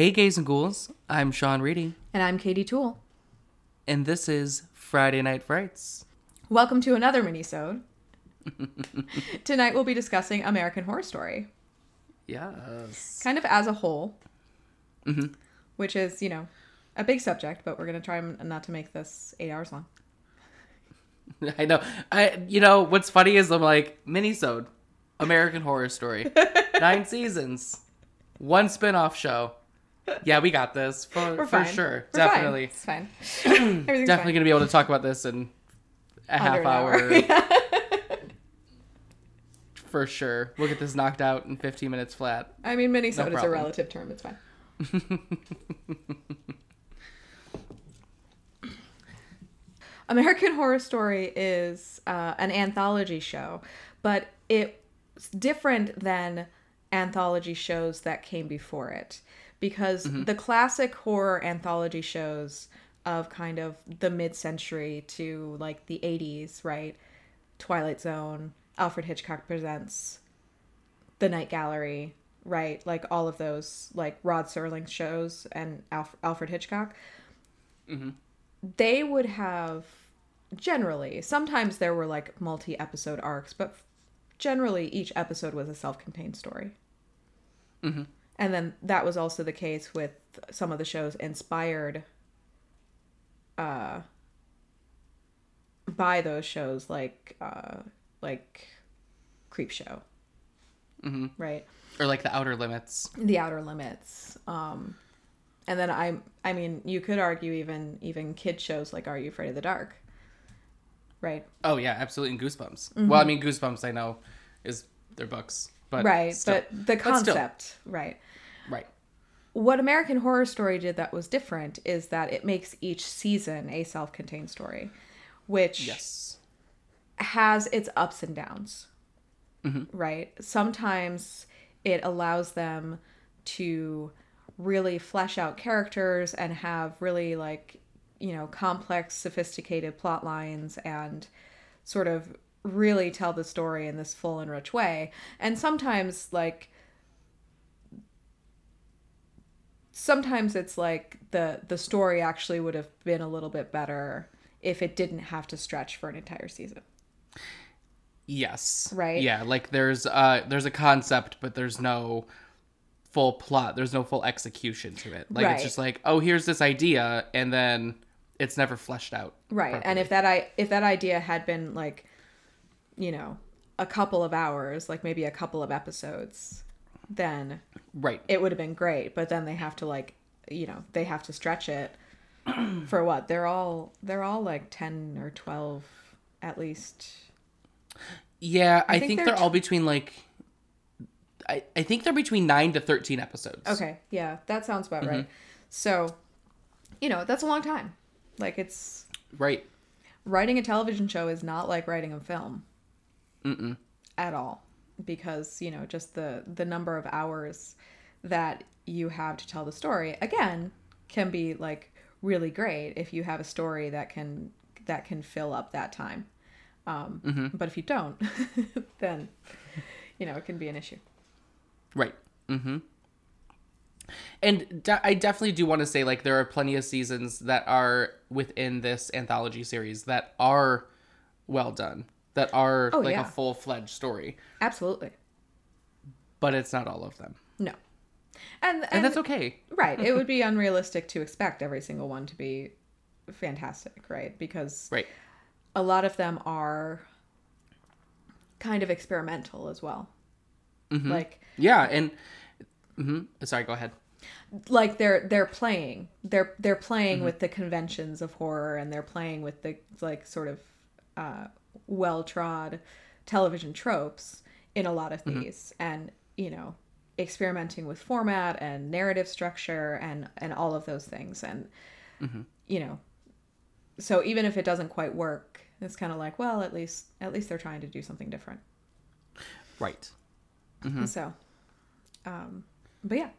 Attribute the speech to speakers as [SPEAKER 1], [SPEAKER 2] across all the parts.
[SPEAKER 1] Hey, gays and ghouls. I'm Sean Reedy,
[SPEAKER 2] And I'm Katie Toole.
[SPEAKER 1] and this is Friday Night Frights.
[SPEAKER 2] Welcome to another mini-sode. Tonight we'll be discussing American Horror Story,
[SPEAKER 1] Yes.
[SPEAKER 2] kind of as a whole,
[SPEAKER 1] Mhm.
[SPEAKER 2] which is, you know, a big subject, but we're going to try not to make this eight hours long.
[SPEAKER 1] I know. I you know what's funny is I'm like minisode, American Horror Story, nine seasons, one spin-off show. Yeah, we got this for
[SPEAKER 2] We're
[SPEAKER 1] for
[SPEAKER 2] fine.
[SPEAKER 1] sure.
[SPEAKER 2] We're fine.
[SPEAKER 1] Definitely,
[SPEAKER 2] It's fine. Everything's
[SPEAKER 1] definitely
[SPEAKER 2] fine.
[SPEAKER 1] gonna be able to talk about this in a half
[SPEAKER 2] Under an
[SPEAKER 1] hour for sure. We'll get this knocked out in 15 minutes flat.
[SPEAKER 2] I mean, mini-sode is a relative term. It's fine. American Horror Story is uh, an anthology show, but it's different than anthology shows that came before it because the classic horror anthology shows of kind of the mid-century to like the 80s, right? Twilight Zone, Alfred Hitchcock Presents, The Night Gallery, right? Like all of those, like Rod Serling shows and Alf- Alfred Hitchcock. They would have generally, sometimes there were like multi episode arcs, but generally each episode was a self contained story.
[SPEAKER 1] Mhm.
[SPEAKER 2] And then that was also the case with some of the shows inspired uh, by those shows, like uh, like Creep Show,
[SPEAKER 1] hmm
[SPEAKER 2] right?
[SPEAKER 1] Or like the Outer Limits.
[SPEAKER 2] the outer limits um and then i i mean you could argue even even kid shows like are you afraid of the dark right
[SPEAKER 1] Oh yeah, absolutely. And Goosebumps. Well, I mean, Goosebumps. I know is their books, but
[SPEAKER 2] Mm-hmm. right
[SPEAKER 1] still.
[SPEAKER 2] but the
[SPEAKER 1] But
[SPEAKER 2] concept right
[SPEAKER 1] right.
[SPEAKER 2] what american horror story did that was different is that it makes each season a self-contained story which
[SPEAKER 1] Yes.
[SPEAKER 2] has its ups and downs
[SPEAKER 1] Mm-hmm.
[SPEAKER 2] right sometimes it allows them to really flesh out characters and have really like you know complex sophisticated plot lines and sort of really tell the story in this full and rich way and sometimes like sometimes it's like the the story actually would have been a little bit better if it didn't have to stretch for an entire season
[SPEAKER 1] Yes.
[SPEAKER 2] Right?
[SPEAKER 1] Yeah, like there's uh there's a concept, but there's no full plot. There's no full execution to it. Like
[SPEAKER 2] Right.
[SPEAKER 1] it's just like, oh, here's this idea, and then it's never fleshed out.
[SPEAKER 2] Right. And if that I if that idea had been like, you know, a couple of hours, like maybe a couple of episodes, then
[SPEAKER 1] Right.
[SPEAKER 2] it would have been great. But then they have to like, you know, they have to stretch it for what? They're all they're all like ten or twelve at least.
[SPEAKER 1] Yeah, I,
[SPEAKER 2] think
[SPEAKER 1] think,
[SPEAKER 2] they're
[SPEAKER 1] they're,
[SPEAKER 2] t-
[SPEAKER 1] all between like I, I think they're between nine to thirteen episodes.
[SPEAKER 2] Okay, yeah, that sounds about right. Mm-hmm. So, you know, that's a long time. Like it's
[SPEAKER 1] Right.
[SPEAKER 2] writing a television show is not like writing a film
[SPEAKER 1] Mm-mm.
[SPEAKER 2] at all because you know just the the number of hours that you have to tell the story again can be like really great if you have a story that can that can fill up that time um, but if you don't then you know it can be an issue
[SPEAKER 1] Right. Mm-hmm. And de- I definitely do want to say, like, there are plenty of seasons that are within this anthology series that are well done, that are
[SPEAKER 2] Oh,
[SPEAKER 1] like
[SPEAKER 2] yeah.
[SPEAKER 1] a full fledged story,
[SPEAKER 2] absolutely
[SPEAKER 1] but it's not all of them,
[SPEAKER 2] no and and,
[SPEAKER 1] and that's okay.
[SPEAKER 2] right it would be unrealistic to expect every single one to be fantastic right because
[SPEAKER 1] Right.
[SPEAKER 2] a lot of them are kind of experimental as well
[SPEAKER 1] Mm-hmm.
[SPEAKER 2] like
[SPEAKER 1] Yeah, and hmm sorry, go ahead.
[SPEAKER 2] like they're they're playing they're they're playing
[SPEAKER 1] Mm-hmm.
[SPEAKER 2] with the conventions of horror and they're playing with the like sort of uh well trod television tropes in a lot of
[SPEAKER 1] Mm-hmm.
[SPEAKER 2] these. And you know experimenting with format and narrative structure and and all of those things. And
[SPEAKER 1] Mm-hmm.
[SPEAKER 2] you know so even if it doesn't quite work it's kind of like well at least at least they're trying to do something different.
[SPEAKER 1] Right.
[SPEAKER 2] so um but yeah.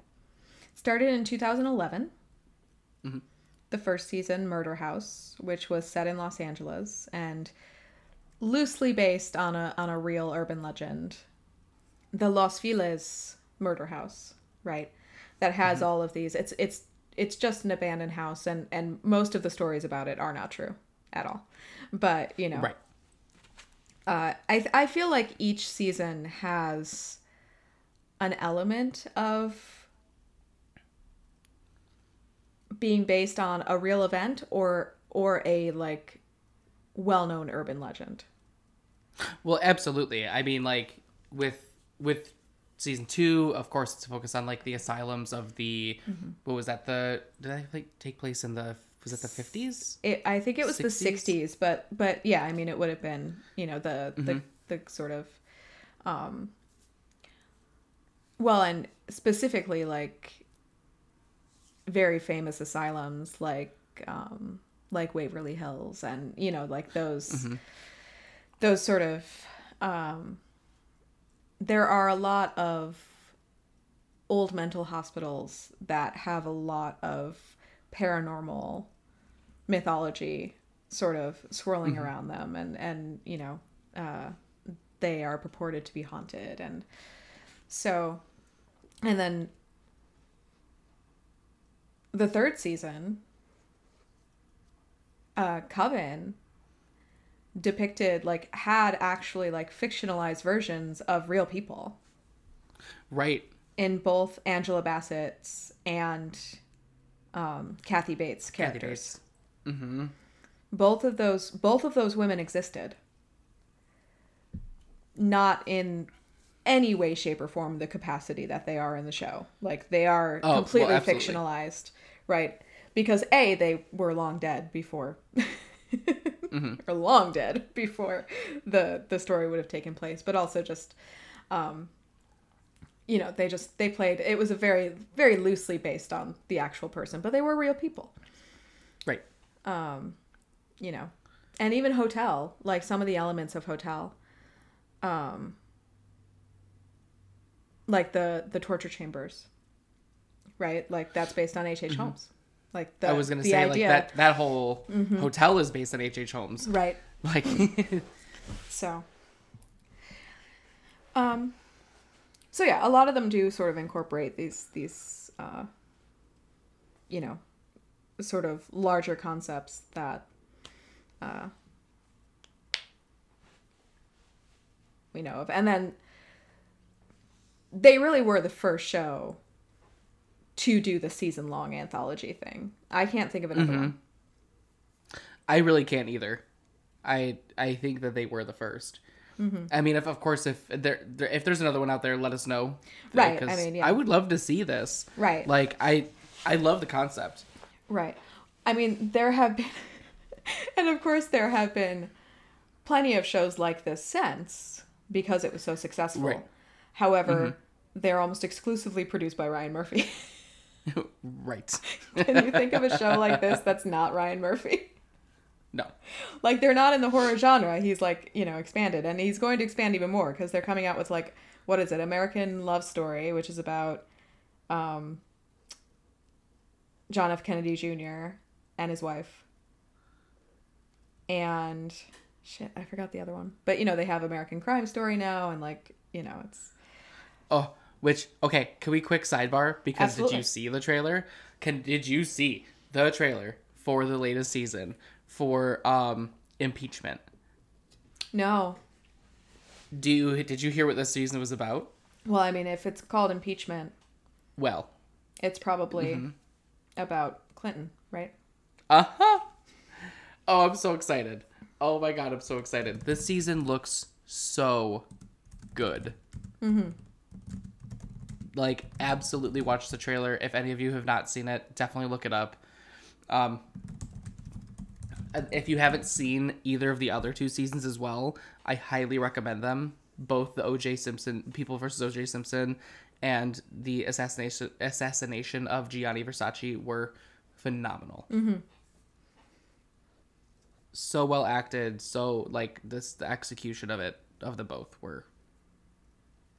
[SPEAKER 2] Started in 2011 the first season murder house which was set in los angeles. And loosely based on a on a real urban legend the los feliz murder house right that has all of these. It's it's it's just an abandoned house, and and most of the stories about it are not true at all. But you know,
[SPEAKER 1] Right.
[SPEAKER 2] uh, I I feel like each season has an element of being based on a real event or or a like well-known urban legend.
[SPEAKER 1] Well, absolutely. I mean, like with with season two, of course, it's focused on like the asylums of the what was that? The did that like take place in the was it the fifties?
[SPEAKER 2] It, I think it was the
[SPEAKER 1] 60s?
[SPEAKER 2] 60s, but but yeah, I mean it would have been, you know, the the the sort of um well, and specifically like very famous asylums like um like Waverly Hills and you know, like those those sort of um there are a lot of old mental hospitals that have a lot of paranormal mythology sort of swirling around them and and you know uh they are purported to be haunted and so and then the third season uh coven depicted like had actually like fictionalized versions of real people
[SPEAKER 1] Right.
[SPEAKER 2] in both Angela Bassett's and um, Kathy Bates
[SPEAKER 1] Kathy
[SPEAKER 2] characters.
[SPEAKER 1] Bates. Mm-hmm.
[SPEAKER 2] Both of those both of those women existed. Not in any way, shape, or form the capacity that they are in the show. Like they are
[SPEAKER 1] Oh,
[SPEAKER 2] completely
[SPEAKER 1] absolutely.
[SPEAKER 2] fictionalized, right? Because a they were long dead before,
[SPEAKER 1] Mm-hmm.
[SPEAKER 2] or long dead before the the story would have taken place, but also just, um, you know, they just they played. It was a very very loosely based on the actual person, but they were real people
[SPEAKER 1] Right.
[SPEAKER 2] you know and even hotel like some of the elements of hotel um like the the torture chambers right like that's based on h.h holmes like the,
[SPEAKER 1] Mm-hmm. I was gonna say
[SPEAKER 2] idea Mm-hmm.
[SPEAKER 1] like that that whole hotel is based on H. H. Holmes.
[SPEAKER 2] right
[SPEAKER 1] Like
[SPEAKER 2] so um so yeah a lot of them do sort of incorporate these these uh you know sort of larger concepts that uh we know of and then they really were the first show to do the season long anthology thing i can't think of another one
[SPEAKER 1] I really can't either. I I think that they were the 1st
[SPEAKER 2] Mm-hmm.
[SPEAKER 1] I mean, if of course if there, there if there's another one out there, let us know.
[SPEAKER 2] Right, I mean, yeah.
[SPEAKER 1] I would love to see this.
[SPEAKER 2] Right.
[SPEAKER 1] Like I I love the concept.
[SPEAKER 2] Right. I mean, there have been, and of course, there have been plenty of shows like this since because it was so successful.
[SPEAKER 1] Right.
[SPEAKER 2] However, they're almost exclusively produced by Ryan Murphy.
[SPEAKER 1] right.
[SPEAKER 2] Can you think of a show like this that's not Ryan Murphy?
[SPEAKER 1] No.
[SPEAKER 2] Like, they're not in the horror genre. He's like, you know, expanded, and he's going to expand even more because they're coming out with like, what is it? American Love Story, which is about um, John F. Kennedy Jr. and his wife. And shit, I forgot the other one. But you know, they have American Crime Story now, and like, you know, it's
[SPEAKER 1] Oh, which okay, can we quick sidebar because did you see the trailer? Can did you see the trailer for the latest season for um impeachment?
[SPEAKER 2] no.
[SPEAKER 1] Do you did you hear what this season was about?
[SPEAKER 2] Well, I mean, if it's called impeachment,
[SPEAKER 1] Well,
[SPEAKER 2] it's probably about Clinton, right?
[SPEAKER 1] uh-huh. Oh, I'm so excited. Oh my god, I'm so excited. This season looks so good. Mm-hmm. Like, absolutely watch the trailer. If any of you have not seen it, definitely look it up. Um, if you haven't seen either of the other two seasons as well, I highly recommend them. Both the O.J. Simpson, People versus O.J. Simpson, and the assassination assassination of Gianni Versace were phenomenal. So well acted. So like this, the execution of it of the both were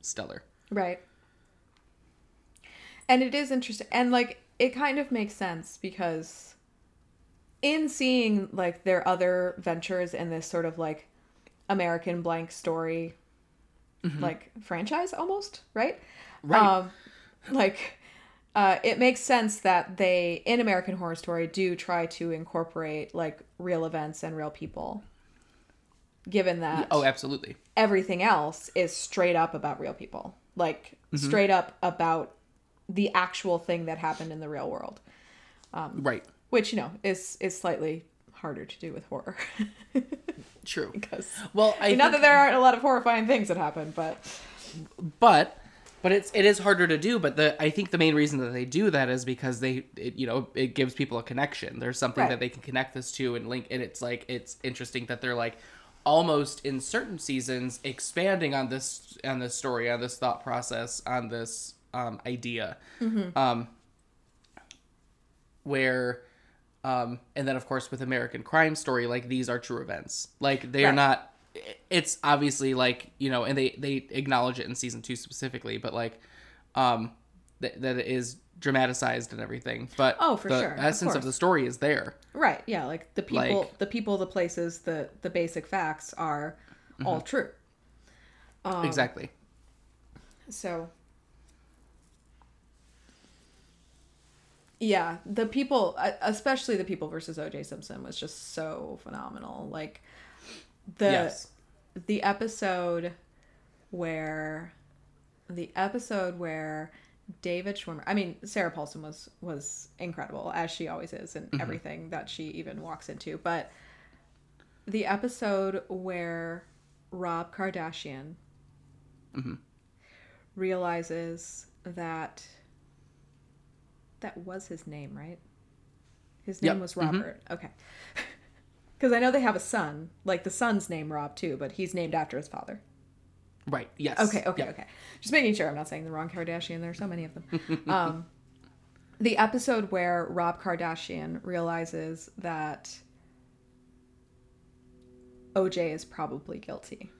[SPEAKER 1] stellar.
[SPEAKER 2] Right. And it is interesting. And like it kind of makes sense because in seeing like their other ventures in this sort of like American blank story like franchise almost, right?
[SPEAKER 1] Right.
[SPEAKER 2] Um like uh, it makes sense that they in American Horror Story do try to incorporate like real events and real people. Given that
[SPEAKER 1] Oh, absolutely.
[SPEAKER 2] everything else is straight up about real people, like straight up about the actual thing that happened in the real world, um,
[SPEAKER 1] Right.
[SPEAKER 2] which you know is is slightly harder to do with horror
[SPEAKER 1] True.
[SPEAKER 2] because
[SPEAKER 1] Well, I
[SPEAKER 2] not
[SPEAKER 1] think-
[SPEAKER 2] that there aren't a lot of horrifying things that happen, but
[SPEAKER 1] but but it's it is harder to do but the i think the main reason that they do that is because they it, you know it gives people a connection there's something
[SPEAKER 2] Right.
[SPEAKER 1] that they can connect this to and link and it's like it's interesting that they're like almost in certain seasons expanding on this on this story on this thought process on this um idea um where um and then of course with american crime story like these are true events like they are
[SPEAKER 2] Right.
[SPEAKER 1] not it's obviously like you know and they they acknowledge it in season two specifically but like um th- that it is dramatized and everything but
[SPEAKER 2] Oh, for
[SPEAKER 1] the
[SPEAKER 2] sure,
[SPEAKER 1] essence of,
[SPEAKER 2] course.
[SPEAKER 1] the story is there
[SPEAKER 2] right, yeah, like the people,
[SPEAKER 1] Like-
[SPEAKER 2] the people, the places, the the basic facts are all true. Um,
[SPEAKER 1] exactly
[SPEAKER 2] So Yeah, the people uh, especially the people versus OJ Simpson was just so phenomenal. Like the
[SPEAKER 1] yes.
[SPEAKER 2] the episode where the episode where David Schwimmer I mean Sarah Paulson was was incredible as she always is in everything that she even walks into. But the episode where Rob Kardashian realizes that that was his name right his name
[SPEAKER 1] Yep.
[SPEAKER 2] was Robert okay because I know they have a son like the son's name Rob too but he's named after his father
[SPEAKER 1] right yes
[SPEAKER 2] Okay, okay,
[SPEAKER 1] Yeah.
[SPEAKER 2] okay. Just making sure I'm not saying the wrong Kardashian. There are so many of them. um, the episode where Rob Kardashian realizes that OJ is probably guilty,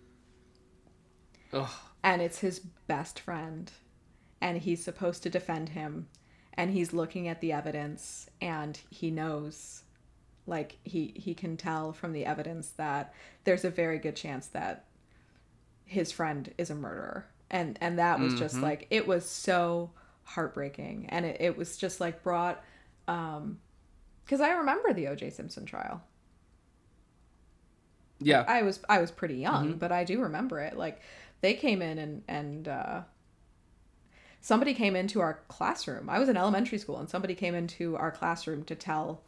[SPEAKER 1] Ugh.
[SPEAKER 2] and it's his best friend, and he's supposed to defend him, and he's looking at the evidence, and he knows, like he he can tell from the evidence that there's a very good chance that his friend is a murderer. And and that was just like it was so heartbreaking. And it, it was just like brought um because i remember the oj simpson trial.
[SPEAKER 1] Yeah.
[SPEAKER 2] I was i was pretty young but i do remember it. Like they came in and and uh somebody came into our classroom. I was in elementary school and somebody came into our classroom to tell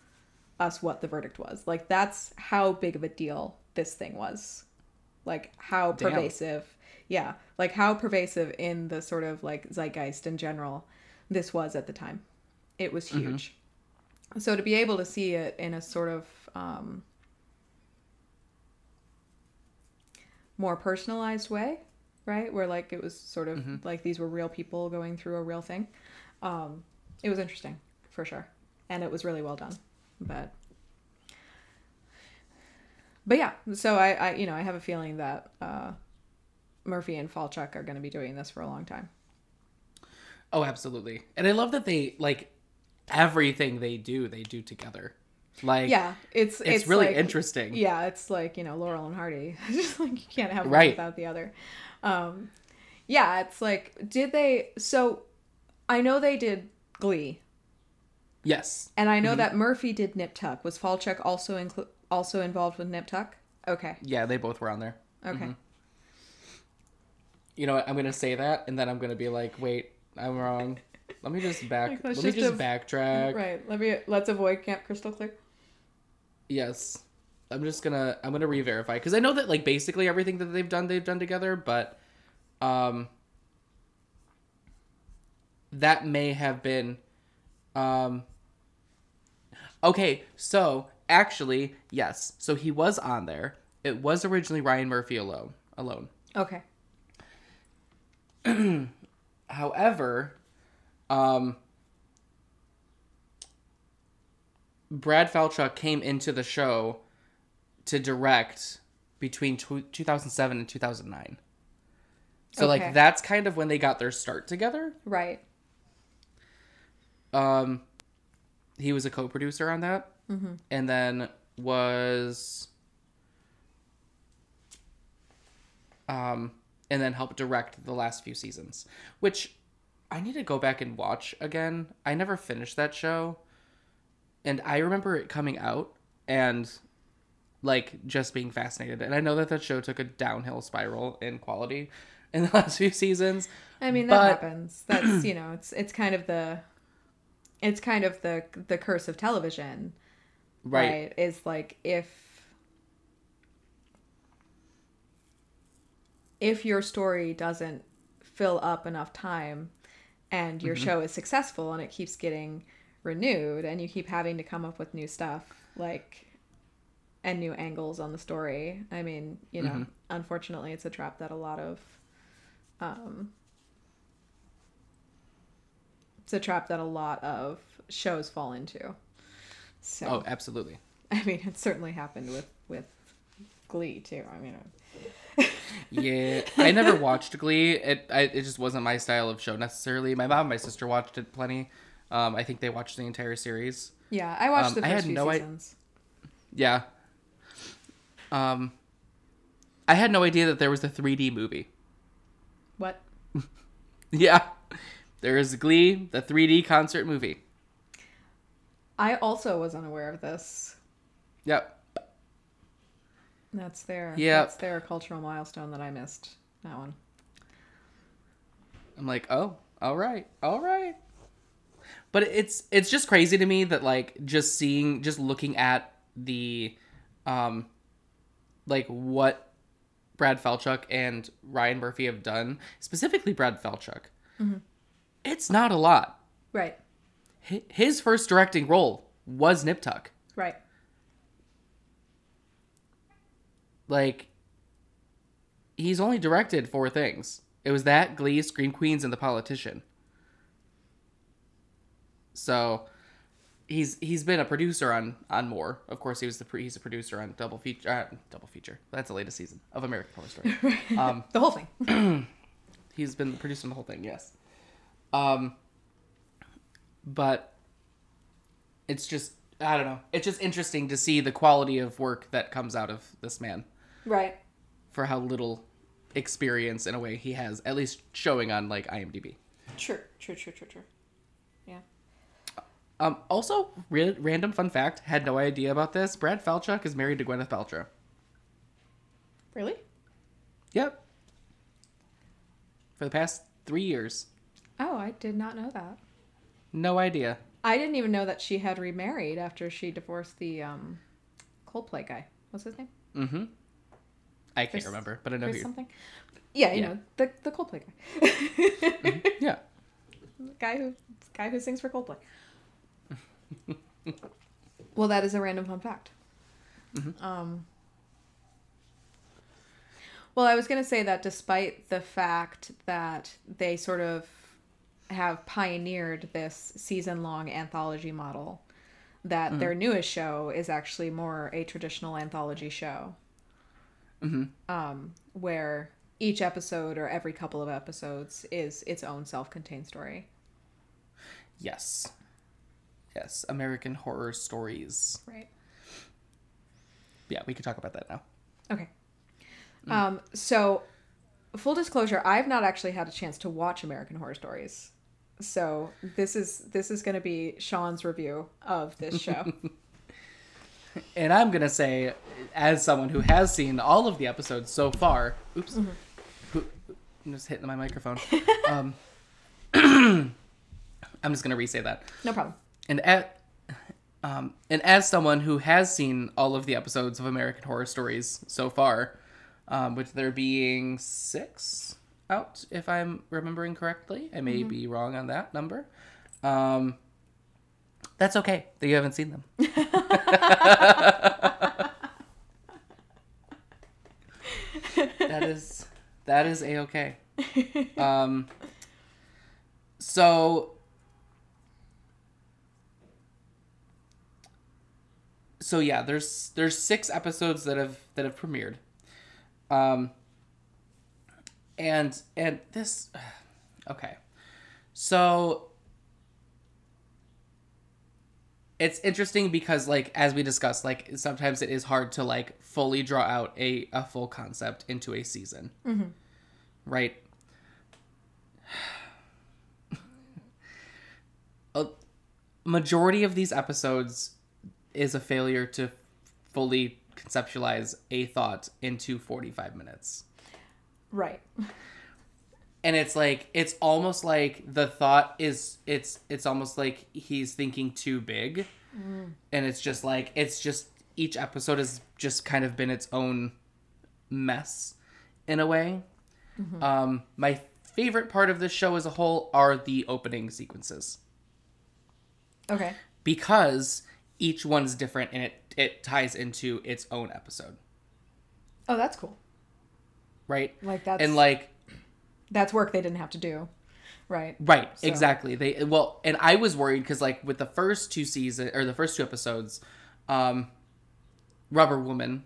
[SPEAKER 2] us what the verdict was. Like that's how big of a deal this thing was. Like how
[SPEAKER 1] Damn.
[SPEAKER 2] pervasive yeah like how pervasive in the sort of like zeitgeist in general this was at the time. It was huge. So to be able to see it in a sort of um, more personalized way right? Where like it was sort of like these were real people going through a real thing. Um, it was interesting for sure. And it was really well done. But but yeah so i i you know i have a feeling that uh murphy and falchuk are going to be doing this for a long time.
[SPEAKER 1] Oh absolutely. And i love that they like everything they do they do together. Like
[SPEAKER 2] yeah it's
[SPEAKER 1] it's, really
[SPEAKER 2] like-
[SPEAKER 1] interesting.
[SPEAKER 2] Yeah it's like you know laurel and hardy. Just like you can't have one
[SPEAKER 1] Right.
[SPEAKER 2] without the other um yeah it's like did they so i know they did glee.
[SPEAKER 1] Yes.
[SPEAKER 2] And i know that murphy did nip tuck. Was falchuk also inclu- also involved with nip tuck? Okay.
[SPEAKER 1] Yeah they both were on there.
[SPEAKER 2] Okay.
[SPEAKER 1] You know what? I'm gonna say that and then i'm gonna be like wait i'm wrong. Let me just back
[SPEAKER 2] Like,
[SPEAKER 1] let
[SPEAKER 2] let's
[SPEAKER 1] me
[SPEAKER 2] just
[SPEAKER 1] just
[SPEAKER 2] av-
[SPEAKER 1] backtrack.
[SPEAKER 2] Right let me let's avoid camp crystal clear.
[SPEAKER 1] Yes i'm just gonna i'm gonna re-verify because i know that like basically everything that they've done they've done together but um that may have been um okay so actually yes. So he was on there. It was originally ryan murphy alone alone.
[SPEAKER 2] Okay.
[SPEAKER 1] However, um, Brad Falchuk came into the show to direct between tw 2007 and 2009. So
[SPEAKER 2] Okay.
[SPEAKER 1] like that's kind of when they got their start together.
[SPEAKER 2] right
[SPEAKER 1] Um, he was a co-producer on that, and then was um, and then helped direct the last few seasons, which I need to go back and watch again. I never finished that show. And I remember it coming out and like just being fascinated. And I know that that show took a downhill spiral in quality in the last few seasons.
[SPEAKER 2] I mean, that
[SPEAKER 1] But-
[SPEAKER 2] happens. That's you know, it's it's kind of the, it's kind of the the curse of television,
[SPEAKER 1] Right.
[SPEAKER 2] right? Is like if if your story doesn't fill up enough time, and your
[SPEAKER 1] Mm-hmm.
[SPEAKER 2] show is successful and it keeps getting renewed, and you keep having to come up with new stuff like. And new angles on the story. I mean, you know,
[SPEAKER 1] Mhm.
[SPEAKER 2] unfortunately, it's a trap that a lot of um, it's a trap that a lot of shows fall into. So
[SPEAKER 1] Oh, absolutely.
[SPEAKER 2] I mean, it certainly happened with with Glee too. I mean,
[SPEAKER 1] Yeah, I never watched Glee. It I, it just wasn't my style of show necessarily. My mom and my sister watched it plenty. Um, I think they watched the entire series.
[SPEAKER 2] yeah, I watched
[SPEAKER 1] Um,
[SPEAKER 2] the
[SPEAKER 1] I
[SPEAKER 2] first
[SPEAKER 1] had
[SPEAKER 2] few
[SPEAKER 1] no i-
[SPEAKER 2] seasons.
[SPEAKER 1] Yeah. Um, I had no idea that there was a 3D movie.
[SPEAKER 2] What?
[SPEAKER 1] Yeah, there is Glee, the 3D concert movie.
[SPEAKER 2] I also was unaware of this.
[SPEAKER 1] Yep.
[SPEAKER 2] That's their
[SPEAKER 1] Yep.
[SPEAKER 2] that's their cultural milestone that I missed. That one.
[SPEAKER 1] I'm like, oh, all right, all right. But it's it's just crazy to me that like just seeing just looking at the um like what Brad Falchuk and Ryan Murphy have done, specifically Brad Falchuk. Mm-hmm. It's not a lot.
[SPEAKER 2] Right.
[SPEAKER 1] His first directing role was Nip Tuck.
[SPEAKER 2] Right.
[SPEAKER 1] Like he's only directed four things. It was that Glee, Scream Queens, and The Politician. So he's he's been a producer on on more. Of course, he was the he's a producer on double feature uh, double feature. That's the latest season of American Horror Story. um,
[SPEAKER 2] The whole thing.
[SPEAKER 1] he's been producing the whole thing. Yes. Um. But it's just I don't know. It's just interesting to see the quality of work that comes out of this man
[SPEAKER 2] right.
[SPEAKER 1] for how little experience in a way he has, at least showing on like IMDb.
[SPEAKER 2] True. True. True. True. True. Yeah.
[SPEAKER 1] Um, also, re- random fun fact: had no idea about this. Brad Falchuk is married to Gwyneth Paltrow.
[SPEAKER 2] Really?
[SPEAKER 1] Yep. For the past three years,
[SPEAKER 2] Oh, I did not know that.
[SPEAKER 1] no idea.
[SPEAKER 2] I didn't even know that she had remarried after she divorced the um, Coldplay guy. What's his name?
[SPEAKER 1] Mm-hmm. I can't
[SPEAKER 2] There's-
[SPEAKER 1] remember, but I know who.
[SPEAKER 2] something. Yeah, you
[SPEAKER 1] Yeah.
[SPEAKER 2] know the the Coldplay guy.
[SPEAKER 1] Yeah.
[SPEAKER 2] guy who guy who sings for Coldplay. well, that is a random fun fact. Um. Well, I was going to say that despite the fact that they sort of have pioneered this season long anthology model, that their newest show is actually more a traditional anthology show. Um, where each episode or every couple of episodes is its own self contained story.
[SPEAKER 1] Yes. Yes. American Horror Stories.
[SPEAKER 2] Right.
[SPEAKER 1] Yeah, we could talk about that now.
[SPEAKER 2] Okay. Um, so, full disclosure, I've not actually had a chance to watch American Horror Stories. So this is this is going to be Sean's review of this show.
[SPEAKER 1] And I'm gonna say, as someone who has seen all of the episodes so far, oops, who, I'm just hitting my microphone. um, I'm just gonna re-say that.
[SPEAKER 2] no problem.
[SPEAKER 1] And at, um, and as someone who has seen all of the episodes of American Horror Stories so far, um, with there being six out, if I'm remembering correctly, I may be wrong on that number. Um, that's okay that you haven't seen them. that is that is a okay. Um, so so yeah, there's there's six episodes that have that have premiered. Um and and this okay. So it's interesting because like as we discussed like sometimes it is hard to like fully draw out a, a full concept into a season right a majority of these episodes is a failure to fully conceptualize a thought into 45 minutes.
[SPEAKER 2] Right.
[SPEAKER 1] And it's like it's almost like the thought is it's it's almost like he's thinking too big. And it's just like it's just each episode has just kind of been its own mess in a way. Um my favorite part of this show as a whole are the opening sequences.
[SPEAKER 2] Okay.
[SPEAKER 1] because each one's different and it it ties into its own episode,
[SPEAKER 2] Oh, that's cool.
[SPEAKER 1] right?
[SPEAKER 2] Like that's
[SPEAKER 1] And like
[SPEAKER 2] that's work they didn't have to do. Right.
[SPEAKER 1] right,
[SPEAKER 2] So-
[SPEAKER 1] exactly. They well, and I was worried cuz like with the first two season or the first two episodes, um Rubber Woman,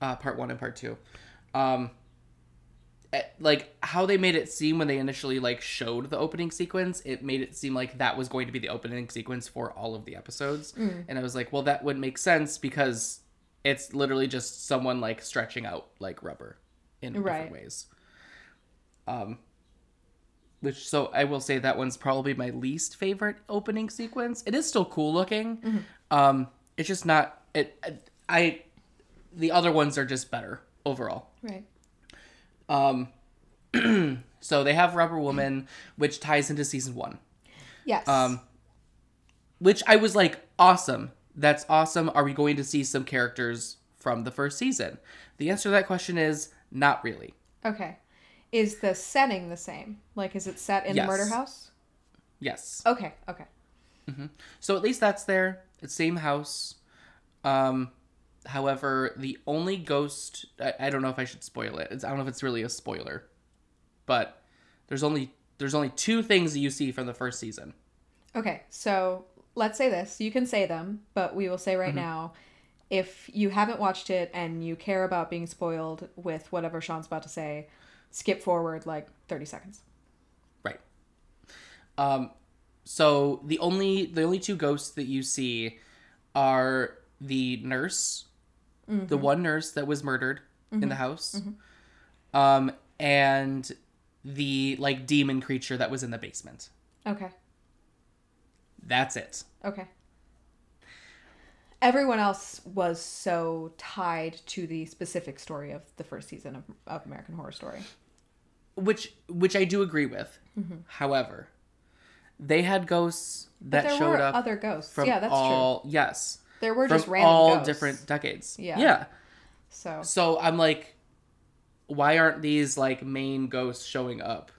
[SPEAKER 1] uh part 1 and part 2. Um like how they made it seem when they initially like showed the opening sequence it made it seem like that was going to be the opening sequence for all of the episodes. And i was like well that would make sense because it's literally just someone like stretching out like rubber in
[SPEAKER 2] Right.
[SPEAKER 1] different ways. Um which so i will say that one's probably my least favorite opening sequence. It is still cool looking. Um it's just not it i the other ones are just better overall.
[SPEAKER 2] Right.
[SPEAKER 1] Um, so they have Rubber Woman, which ties into season one.
[SPEAKER 2] Yes.
[SPEAKER 1] Um, which I was like, awesome. That's awesome. Are we going to see some characters from the first season? The answer to that question is not really.
[SPEAKER 2] okay. Is the setting the same? Like is it set in
[SPEAKER 1] Yes.
[SPEAKER 2] the murder house?
[SPEAKER 1] Yes.
[SPEAKER 2] Okay. Okay.
[SPEAKER 1] So at least that's there. It's same house. Um, however, the only ghost I, I don't know if I should spoil it. It's, I don't know if it's really a spoiler, but there's only there's only two things that you see from the first season.
[SPEAKER 2] Okay, so let's say this. You can say them, but we will say right now if you haven't watched it and you care about being spoiled with whatever Sean's about to say, skip forward like 30 seconds.
[SPEAKER 1] Right. Um, so the only the only two ghosts that you see are the nurse, the one nurse that was murdered in the house, um, and the like demon creature that was in the basement.
[SPEAKER 2] Okay.
[SPEAKER 1] That's it.
[SPEAKER 2] Okay. Everyone else was so tied to the specific story of the first season of, of American Horror Story.
[SPEAKER 1] Which which I do agree with. However, they had ghosts that
[SPEAKER 2] Mm-hmm. there
[SPEAKER 1] showed
[SPEAKER 2] were
[SPEAKER 1] up
[SPEAKER 2] other ghosts.
[SPEAKER 1] from
[SPEAKER 2] yeah, that's true.
[SPEAKER 1] yes
[SPEAKER 2] There were just random
[SPEAKER 1] all
[SPEAKER 2] ghosts.
[SPEAKER 1] different decades.
[SPEAKER 2] Yeah.
[SPEAKER 1] yeah.
[SPEAKER 2] So
[SPEAKER 1] So I'm like, why aren't these like main ghosts showing up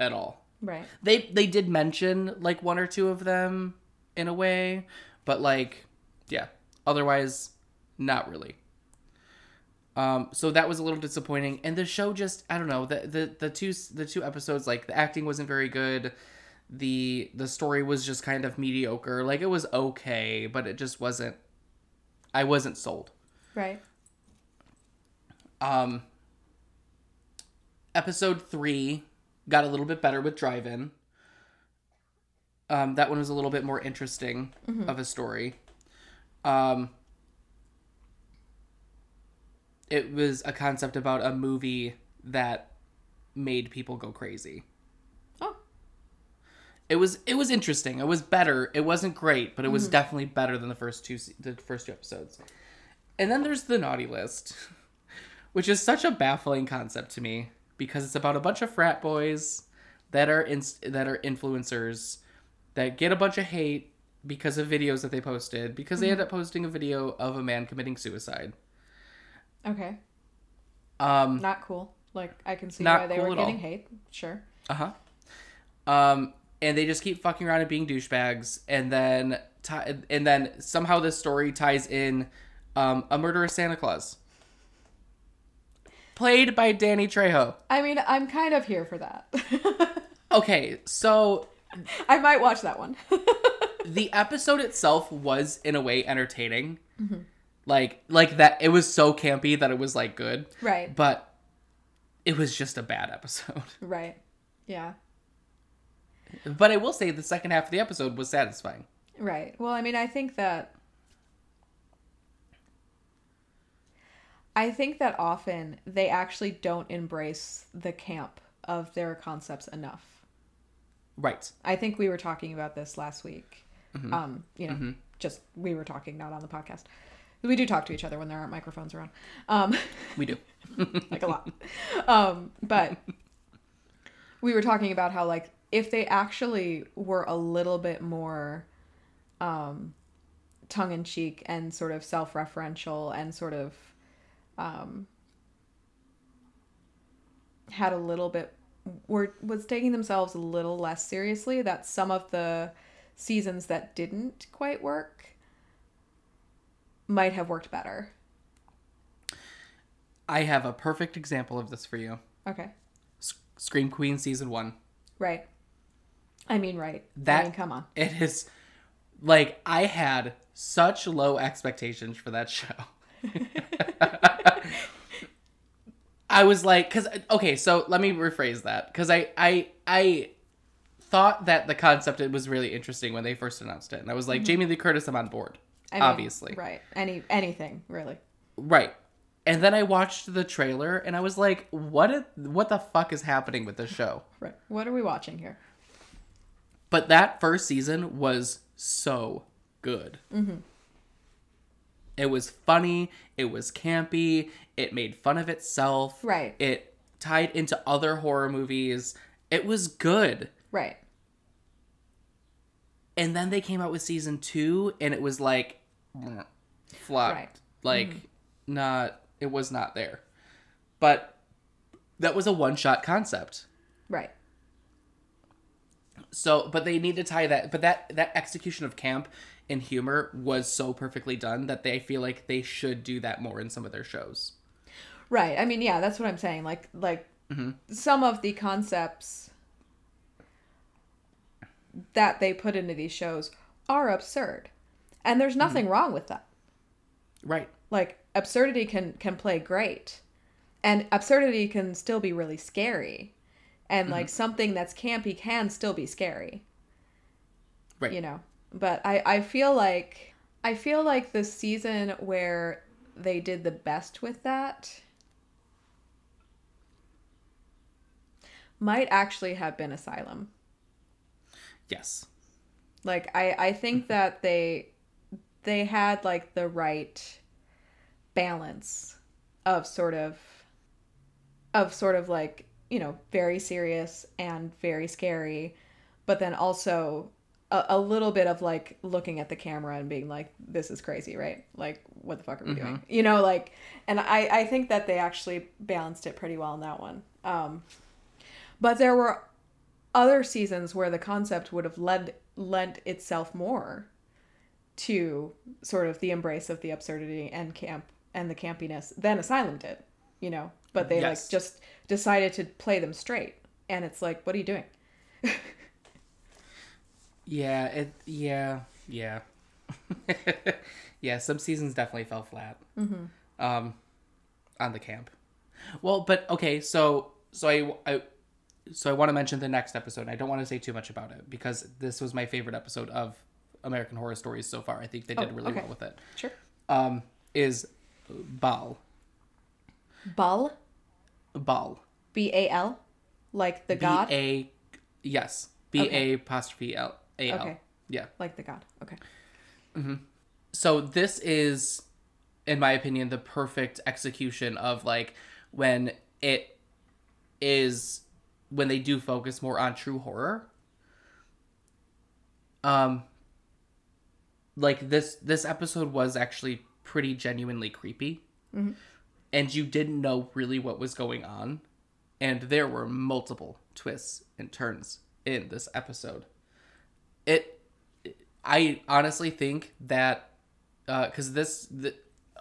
[SPEAKER 1] at all?
[SPEAKER 2] right.
[SPEAKER 1] They they did mention like one or two of them in a way, but like, yeah. Otherwise, not really. Um, so that was a little disappointing, and the show just I don't know the the the two the two episodes like the acting wasn't very good, the the story was just kind of mediocre. Like it was okay, but it just wasn't. I wasn't sold.
[SPEAKER 2] Right.
[SPEAKER 1] Um, episode three got a little bit better with Drive In. Um, that one was a little bit more interesting of a story. Um, it was a concept about a movie that made people go crazy. It was it was interesting. It was better. It wasn't great, but it was definitely better than the first two the first two episodes. And then there's the naughty list, which is such a baffling concept to me because it's about a bunch of frat boys that are inst- that are influencers that get a bunch of hate because of videos that they posted because they end up posting a video of a man committing suicide.
[SPEAKER 2] Okay.
[SPEAKER 1] Um
[SPEAKER 2] Not cool. Like I can see why they
[SPEAKER 1] cool
[SPEAKER 2] were getting
[SPEAKER 1] all.
[SPEAKER 2] hate. Sure.
[SPEAKER 1] Uh huh. Um, and they just keep fucking around and being douchebags, and then ti- and then somehow this story ties in um, a murderous Santa Claus, played by Danny Trejo.
[SPEAKER 2] I mean, I'm kind of here for that.
[SPEAKER 1] Okay, so
[SPEAKER 2] I might watch that one.
[SPEAKER 1] the episode itself was in a way entertaining, like like that. It was so campy that it was like good,
[SPEAKER 2] right.
[SPEAKER 1] but it was just a bad episode.
[SPEAKER 2] Right. Yeah.
[SPEAKER 1] But I will say the second half of the episode was satisfying.
[SPEAKER 2] Right. Well, I mean, I think that I think that often they actually don't embrace the camp of their concepts enough.
[SPEAKER 1] Right.
[SPEAKER 2] I think we were talking about this last week. Um, you know, just we were talking not on the podcast. We do talk to each other when there aren't microphones around. Um,
[SPEAKER 1] We do.
[SPEAKER 2] like a lot. Um, but we were talking about how like if they actually were a little bit more um tongue in cheek and sort of self-referential and sort of um had a little bit were was taking themselves a little less seriously that some of the seasons that didn't quite work might have worked better.
[SPEAKER 1] I have a perfect example of this for you.
[SPEAKER 2] Okay.
[SPEAKER 1] S- Scream Queen season one.
[SPEAKER 2] Right. I mean, right. I
[SPEAKER 1] That-
[SPEAKER 2] mean, come on.
[SPEAKER 1] It is like I had such low expectations for that show. I was like, because okay, so let me rephrase that because I I I thought that the concept it was really interesting when they first announced it, and I was like, mm-hmm. Jamie Lee Curtis, I'm on board,
[SPEAKER 2] I mean,
[SPEAKER 1] obviously,
[SPEAKER 2] Right. Any anything really.
[SPEAKER 1] right. And then I watched the trailer, and I was like, what? i- what the fuck is happening with this show?
[SPEAKER 2] Right. What are we watching here?
[SPEAKER 1] But that first season was so good. Mm-hmm. It was funny. It was campy. It made fun of itself.
[SPEAKER 2] Right.
[SPEAKER 1] It tied into other horror movies. It was good.
[SPEAKER 2] Right.
[SPEAKER 1] And then they came out with season two, and it was like mm, flopped.
[SPEAKER 2] Right.
[SPEAKER 1] Like mm-hmm. not. It was not there. But that was a one shot concept.
[SPEAKER 2] Right.
[SPEAKER 1] So, but they need to tie that. But that that execution of camp and humor was so perfectly done that they feel like they should do that more in some of their shows.
[SPEAKER 2] Right. I mean, yeah, that's what I'm saying. Like like mm-hmm. some of the concepts that they put into these shows are absurd. And there's mm-hmm. nothing wrong with that.
[SPEAKER 1] Right.
[SPEAKER 2] Like absurdity can can play great. And absurdity can still be really scary. And mm-hmm. like something that's campy can still be scary.
[SPEAKER 1] Right.
[SPEAKER 2] you know but i i feel like i feel like the season where they did the best with that might actually have been asylum
[SPEAKER 1] Yes.
[SPEAKER 2] like i i think mm-hmm. that they they had like the right balance of sort of of sort of like you know very serious and very scary but then also a, a little bit of like looking at the camera and being like this is crazy right? Like what the fuck are we doing? You know like and i i think that they actually balanced it pretty well in that one. Um but there were other seasons where the concept would have led lent itself more to sort of the embrace of the absurdity and camp and the campiness than Asylum did, you know. But they
[SPEAKER 1] Yes.
[SPEAKER 2] like just decided to play them straight, and it's like, what are you doing?
[SPEAKER 1] Yeah. It. Yeah. Yeah. yeah. Some seasons definitely fell flat. Mm-hmm. Um, on the camp. Well, but okay. So so I I so I want to mention the next episode. I don't want to say too much about it because this was my favorite episode of American Horror Stories so far. I think they did
[SPEAKER 2] Oh,
[SPEAKER 1] really
[SPEAKER 2] okay.
[SPEAKER 1] well with it.
[SPEAKER 2] Sure.
[SPEAKER 1] Um, is Bal
[SPEAKER 2] Bal,
[SPEAKER 1] Bal.
[SPEAKER 2] B A L, like the god,
[SPEAKER 1] B A yes. B A apostrophe L. A L.
[SPEAKER 2] Okay.
[SPEAKER 1] yeah.
[SPEAKER 2] like the god. Okay.
[SPEAKER 1] so this is in my opinion the perfect execution of like when it is when they do focus more on true horror. Um like this this episode was actually pretty genuinely creepy and you didn't know really what was going on. And there were multiple twists and turns in this episode. It i honestly think that uh, because this the,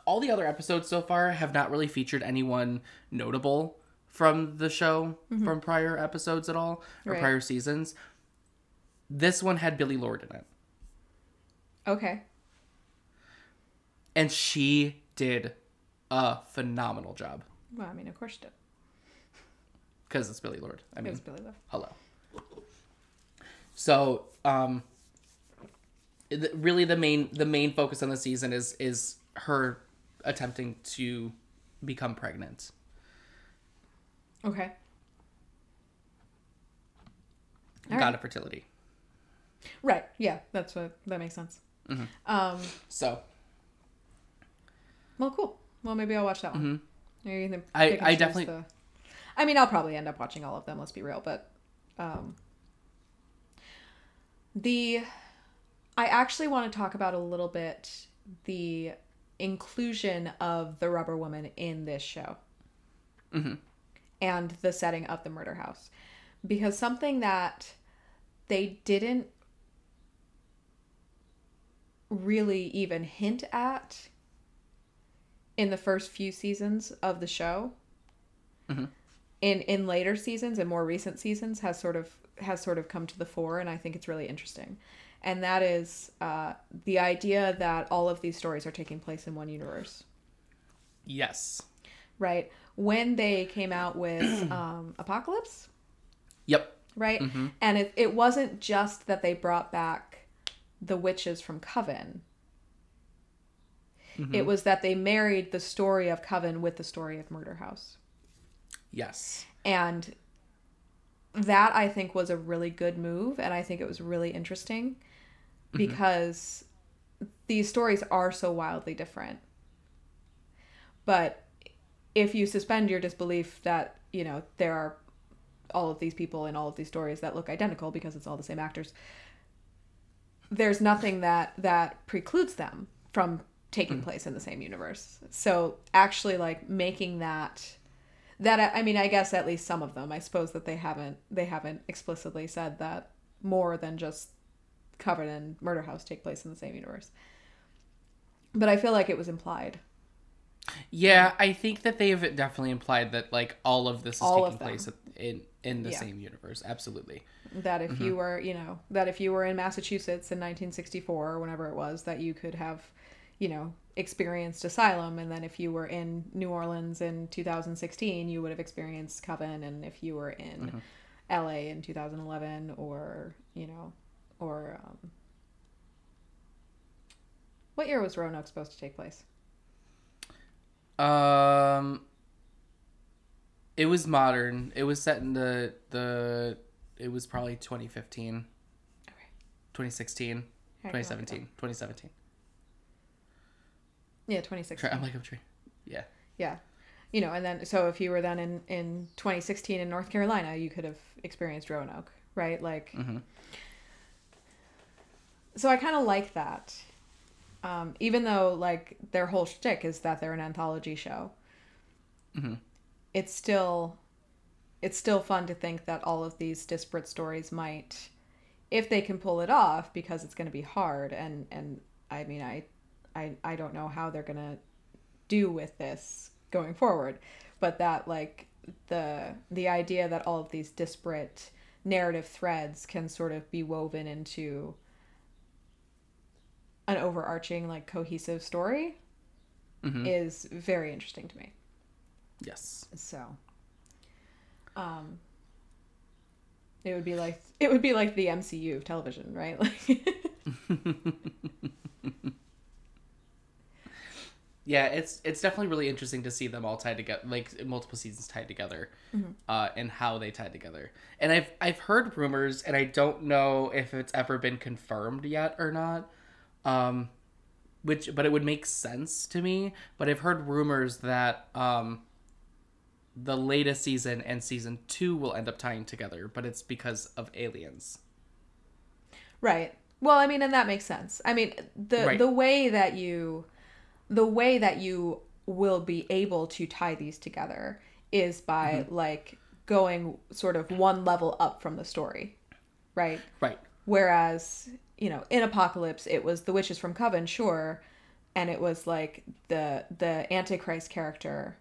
[SPEAKER 1] all the other episodes so far have not really featured anyone notable from the show mm-hmm. from prior episodes at all or
[SPEAKER 2] Right.
[SPEAKER 1] prior seasons. This one had Billie Lourd in it.
[SPEAKER 2] Okay.
[SPEAKER 1] and she did a phenomenal job
[SPEAKER 2] Well, I mean, of course you did.
[SPEAKER 1] because it's Billie Lourd i mean
[SPEAKER 2] was Billie Lourd.
[SPEAKER 1] hello so um the- really the main the main focus on the season is is her attempting to become pregnant
[SPEAKER 2] Okay. All
[SPEAKER 1] god
[SPEAKER 2] right.
[SPEAKER 1] of fertility.
[SPEAKER 2] Right. Yeah, that's what that makes sense.
[SPEAKER 1] Mm-hmm.
[SPEAKER 2] Um.
[SPEAKER 1] So
[SPEAKER 2] Well, cool. Well, maybe I'll watch that one. Or you can
[SPEAKER 1] Mm-hmm. I-
[SPEAKER 2] pick and
[SPEAKER 1] I definitely-
[SPEAKER 2] The... I mean, I'll probably end up watching all of them. Let's be real, but um, the I actually want to talk about a little bit the inclusion of the Rubber Woman in this show
[SPEAKER 1] Mhm.
[SPEAKER 2] and the setting of the murder house because something that they didn't really even hint at in the first few seasons of the show
[SPEAKER 1] Mhm.
[SPEAKER 2] in in later seasons and more recent seasons has sort of has sort of come to the fore and i think it's really interesting and that is uh, the idea that all of these stories are taking place in one universe
[SPEAKER 1] yes.
[SPEAKER 2] right when they came out with um, apocalypse
[SPEAKER 1] Yep.
[SPEAKER 2] right
[SPEAKER 1] Mhm.
[SPEAKER 2] and it, it wasn't just that they brought back the witches from coven
[SPEAKER 1] Mm-hmm.
[SPEAKER 2] it was that they married the story of coven with the story of murder house
[SPEAKER 1] Yes.
[SPEAKER 2] and that i think was a really good move and i think it was really interesting because these stories are so wildly different but if you suspend your disbelief that you know there are all of these people in all of these stories that look identical because it's all the same actors there's nothing that that precludes them from taking hmm. place in the same universe. So actually like making that that I- mean i guess at least some of them. I suppose that they haven't they haven't explicitly said that more than just coven and murder house take place in the same universe. But i feel like it was implied.
[SPEAKER 1] Yeah, I think that they've definitely implied that like all of this is
[SPEAKER 2] All
[SPEAKER 1] taking place in in the
[SPEAKER 2] Yeah.
[SPEAKER 1] same universe. Absolutely.
[SPEAKER 2] that if you mm-hmm. were you know that if you were in massachusetts in 1964 or whenever it was that you could have you know experienced asylum and then if you were in new orleans in 2016 you would have experienced coven and if you were in la in 2011 or you know or um, what year was roanoke supposed to take place
[SPEAKER 1] Um, it was modern. It was set in the the. It was probably 2015,
[SPEAKER 2] okay
[SPEAKER 1] 2016,
[SPEAKER 2] I can look it up.
[SPEAKER 1] 2017, 2017.
[SPEAKER 2] Yeah 2016
[SPEAKER 1] I'm like I'm trying. Yeah.
[SPEAKER 2] Yeah. You know, and then so if you were then in in 2016 in North Carolina, you could have experienced Roanoke, right? Like
[SPEAKER 1] hmm
[SPEAKER 2] so I kind of like that. Um, even though like their whole shtick is that they're an anthology show,
[SPEAKER 1] Mhm.
[SPEAKER 2] it's still it's still fun to think that all of these disparate stories might, if they can pull it off, because it's going to be hard. And and I mean I I I don't know how they're going to do with this going forward, but that like the the idea that all of these disparate narrative threads can sort of be woven into an overarching like cohesive story
[SPEAKER 1] hmm
[SPEAKER 2] is very interesting to me.
[SPEAKER 1] Yes.
[SPEAKER 2] so um it would be like it would be like the mcu of television right? Like
[SPEAKER 1] Yeah, it's it's definitely really interesting to see them all tied together, like multiple seasons tied together,
[SPEAKER 2] Mm-hmm.
[SPEAKER 1] uh, and how they tied together. And I've I've heard rumors, and I don't know if it's ever been confirmed yet or not. Um, which, but it would make sense to me. But I've heard rumors that um, the latest season and season two will end up tying together, but it's because of aliens.
[SPEAKER 2] right well i mean and that makes sense i mean the
[SPEAKER 1] Right.
[SPEAKER 2] the way that you the way that you will be able to tie these together is by mm-hmm. like going sort of one level up from the story right
[SPEAKER 1] Right.
[SPEAKER 2] Whereas, you know, in Apocalypse, it was the witches from Coven, sure, and it was like the the Antichrist character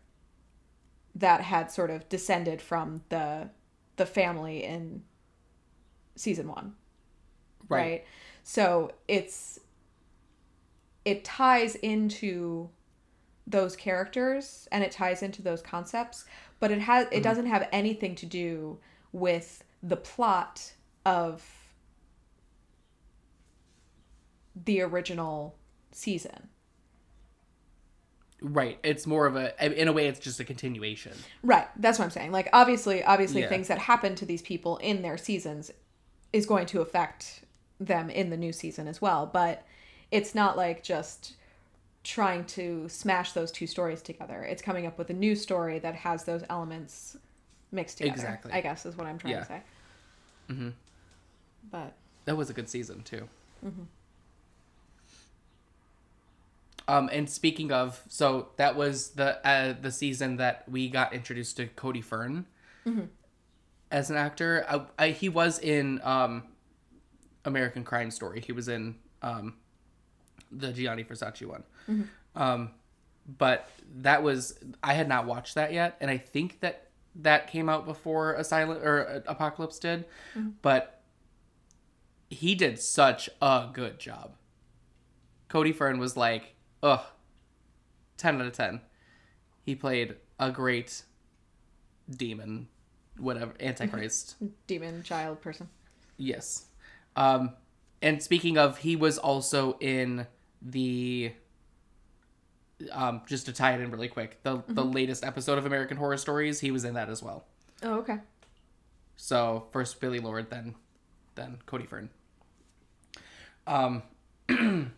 [SPEAKER 2] that had sort of descended from the the family in season one,
[SPEAKER 1] Right.
[SPEAKER 2] right? So it's it ties into those characters and it ties into those concepts, but it has it mm-hmm. doesn't have anything to do with the plot of the original season.
[SPEAKER 1] Right. It's more of a in a way, it's just a continuation.
[SPEAKER 2] Right, that's what I'm saying. Like obviously obviously
[SPEAKER 1] Yeah.
[SPEAKER 2] things that happen to these people in their seasons is going to affect them in the new season as well. But it's not like just trying to smash those two stories together. It's coming up with a new story that has those elements mixed together.
[SPEAKER 1] Exactly.
[SPEAKER 2] I guess is what I'm trying
[SPEAKER 1] Yeah.
[SPEAKER 2] to say.
[SPEAKER 1] Mm-hmm.
[SPEAKER 2] But
[SPEAKER 1] That was a good season too.
[SPEAKER 2] Mm-hmm.
[SPEAKER 1] Um, and speaking of, so that was the uh, the season that we got introduced to Cody Fern
[SPEAKER 2] Mm-hmm.
[SPEAKER 1] as an actor. I, I, he was in um, American Crime Story. He was in um, the Gianni Versace one.
[SPEAKER 2] Mm-hmm.
[SPEAKER 1] Um, but that was I had not watched that yet, and I think that that came out before Asylum or uh, Apocalypse did.
[SPEAKER 2] Mm-hmm.
[SPEAKER 1] But he did such a good job. Cody Fern was like, ugh, 10 out of 10. He played a great demon, whatever, Antichrist.
[SPEAKER 2] demon child person.
[SPEAKER 1] yes. Um, and speaking of, he was also in the. Um, just to tie it in really quick, the the latest episode of American Horror Stories, he was in that as well.
[SPEAKER 2] Oh, okay.
[SPEAKER 1] So first Billie Lourd, then then Cody Fern. Um,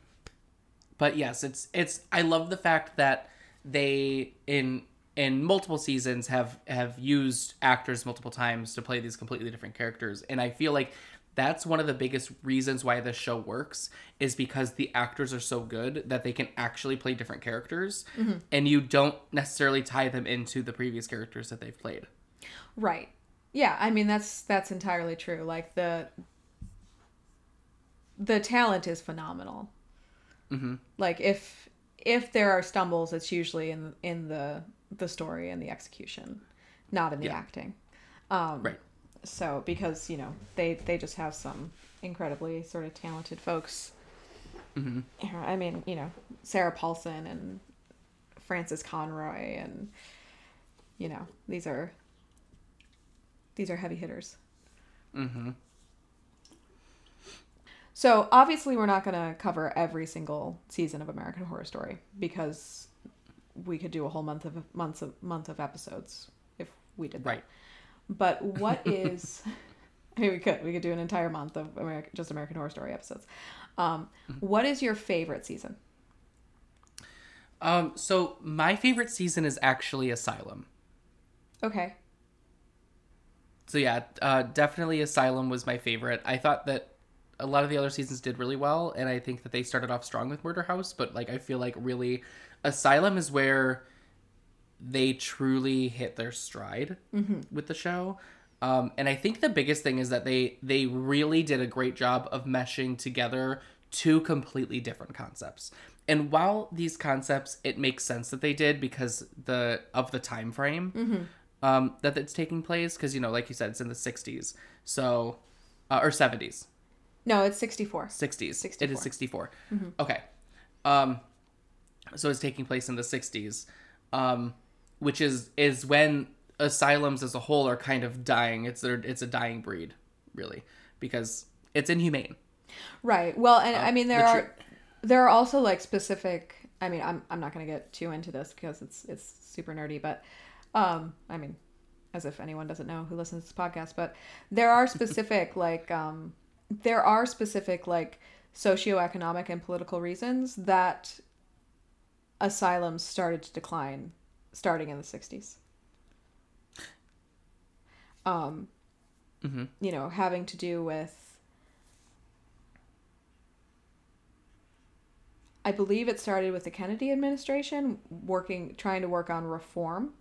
[SPEAKER 1] but yes, it's it's. I love the fact that they in in multiple seasons have have used actors multiple times to play these completely different characters, and I feel like that's one of the biggest reasons why this show works is because the actors are so good that they can actually play different characters and you don't necessarily tie them into the previous characters that they've played
[SPEAKER 2] Right. Yeah, I mean that's that's entirely true. Like the the talent is phenomenal.
[SPEAKER 1] mm-hmm.
[SPEAKER 2] Like if if there are stumbles, it's usually in in the the story and the execution, not in the
[SPEAKER 1] Yeah.
[SPEAKER 2] acting. Um,
[SPEAKER 1] right
[SPEAKER 2] So because you know they they just have some incredibly sort of talented folks.
[SPEAKER 1] mm-hmm.
[SPEAKER 2] I mean, you know, Sarah Paulson and Frances Conroy and you know, these are these are heavy hitters.
[SPEAKER 1] Mm-hmm.
[SPEAKER 2] So obviously we're not going to cover every single season of American Horror Story because we could do a whole month of months of month of episodes if we did that.
[SPEAKER 1] Right.
[SPEAKER 2] But what is I mean we could we could do an entire month of American just American Horror Story episodes. Um, what is your favorite season?
[SPEAKER 1] Um, so my favorite season is actually Asylum.
[SPEAKER 2] Okay.
[SPEAKER 1] So yeah, uh, definitely Asylum was my favorite. I thought that a lot of the other seasons did really well, and I think that they started off strong with Murder House, but like I feel like really Asylum is where they truly hit their stride with the show. Um, and I think the biggest thing is that they they really did a great job of meshing together two completely different concepts. And while these concepts, it makes sense that they did because the of the time frame um, that it's taking place, because you know, like you said, it's in the '60s, so uh, or '70s,
[SPEAKER 2] No, it's 64.
[SPEAKER 1] '60s. It
[SPEAKER 2] 64.
[SPEAKER 1] is '64. Okay, um, so it's taking place in the '60s, um, which is is when asylums as a whole are kind of dying. It's their, it's a dying breed, really, because it's inhumane.
[SPEAKER 2] Right. Well, and I mean there
[SPEAKER 1] the
[SPEAKER 2] are
[SPEAKER 1] tr-
[SPEAKER 2] there are also like specific. I mean, I'm I'm not going to get too into this because it's it's super nerdy, but um, I mean, as if anyone doesn't know who listens to this podcast, but there are specific like um, there are specific like socioeconomic and political reasons that asylums started to decline starting in the 60s. Um,
[SPEAKER 1] Mhm.
[SPEAKER 2] you know, having to do with I believe it started with the Kennedy administration working trying to work on reform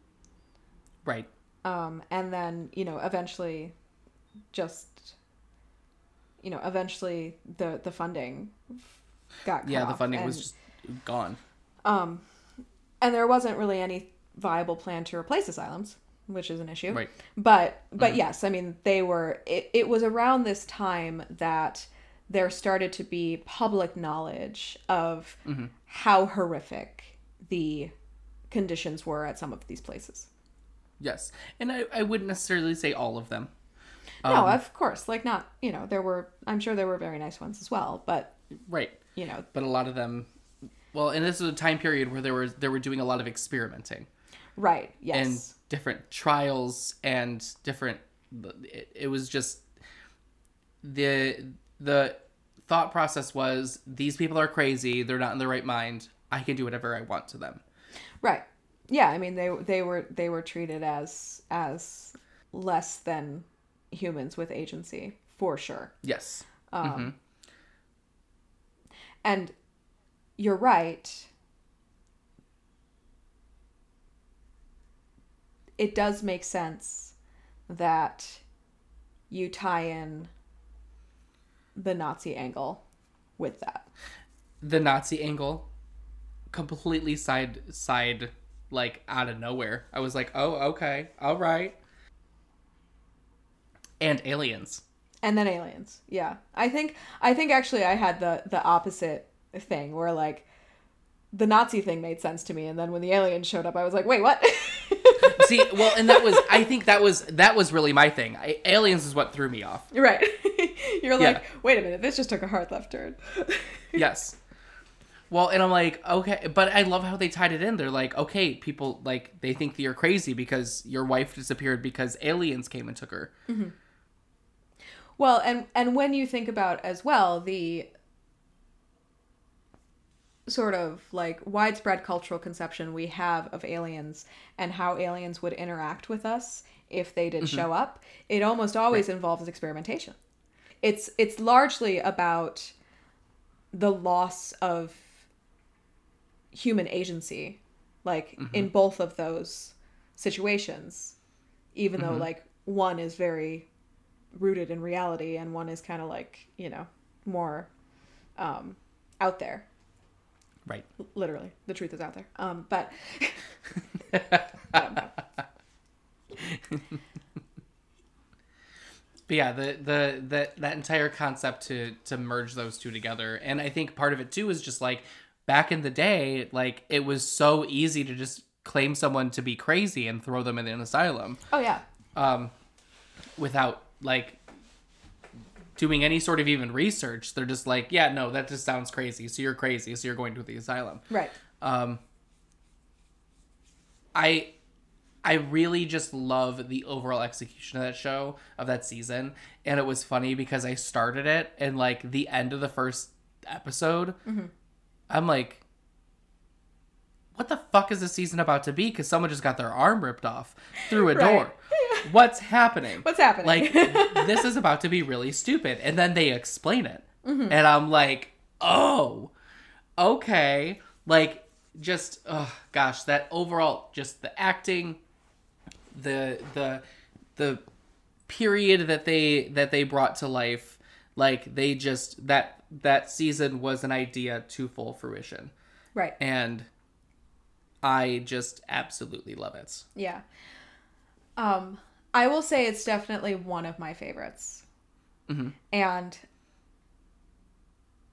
[SPEAKER 1] Right.
[SPEAKER 2] um, and then you know eventually just you know eventually the the funding got cut
[SPEAKER 1] Yeah, the funding
[SPEAKER 2] and,
[SPEAKER 1] was just gone.
[SPEAKER 2] um and there wasn't really any viable plan to replace asylums which is an issue.
[SPEAKER 1] Right.
[SPEAKER 2] but but yes i mean they were it, it was around this time that there started to be public knowledge of how horrific the conditions were at some of these places.
[SPEAKER 1] Yes, and I, I wouldn't necessarily say all of them.
[SPEAKER 2] no
[SPEAKER 1] Um,
[SPEAKER 2] of course like not you know there were i'm sure there were very nice ones as well but
[SPEAKER 1] Right.
[SPEAKER 2] you know.
[SPEAKER 1] But a lot of them well and this is a time period where they were they were doing a lot of experimenting
[SPEAKER 2] right yes
[SPEAKER 1] and different trials and different it, it was just the the thought process was these people are crazy, they're not in their right mind. I can do whatever I want to them.
[SPEAKER 2] Right. Yeah, I mean they they were they were treated as as less than humans with agency for sure.
[SPEAKER 1] Yes.
[SPEAKER 2] Um, And you're right. It does make sense that you tie in the Nazi angle with that.
[SPEAKER 1] The Nazi angle completely side side like out of nowhere. I was like, "Oh, okay. All right." And aliens.
[SPEAKER 2] And then aliens. Yeah. I think I think actually I had the the opposite thing where like the Nazi thing made sense to me and then when the aliens showed up I was like, "Wait, what?"
[SPEAKER 1] See, well, and that was I think that was that was really my thing. I, aliens is what threw me off.
[SPEAKER 2] right. You're like,
[SPEAKER 1] Yeah.
[SPEAKER 2] "Wait a minute, this just took a hard left turn."
[SPEAKER 1] Yes. Well, and I'm like, okay, but I love how they tied it in. They're like, okay, people like they think that you're crazy because your wife disappeared because aliens came and took her. Mm-hmm.
[SPEAKER 2] Well, and and when you think about as well the sort of like widespread cultural conception we have of aliens and how aliens would interact with us if they did mm-hmm. show up, it almost always involves experimentation. It's it's largely about the loss of human agency like mm-hmm. in both of those situations even though mm-hmm. like one is very rooted in reality and one is kind of like you know more um out there
[SPEAKER 1] Right.
[SPEAKER 2] literally the truth is out there um but
[SPEAKER 1] But yeah, the the that that entire concept to to merge those two together, and I think part of it too is just like back in the day, like it was so easy to just claim someone to be crazy and throw them in an asylum.
[SPEAKER 2] oh yeah
[SPEAKER 1] um, without like doing any sort of even research. They're just like, yeah, no, that just sounds crazy. So you're crazy. So you're going to the asylum.
[SPEAKER 2] right
[SPEAKER 1] Um, I I really just love the overall execution of that show of that season, and it was funny because I started it and like the end of the first episode, I'm like. What the fuck is this season about to be? Because someone just got their arm ripped off through a
[SPEAKER 2] Right.
[SPEAKER 1] door. What's happening?
[SPEAKER 2] what's happening?
[SPEAKER 1] Like this is about to be really stupid. And then they explain it. And i'm like oh okay. Like just oh gosh that overall just the acting the the the period that they that they brought to life like they just that that season was an idea to full fruition.
[SPEAKER 2] Right.
[SPEAKER 1] And i just absolutely love it.
[SPEAKER 2] Yeah. Um i will say it's definitely one of my favorites. Mm-hmm. And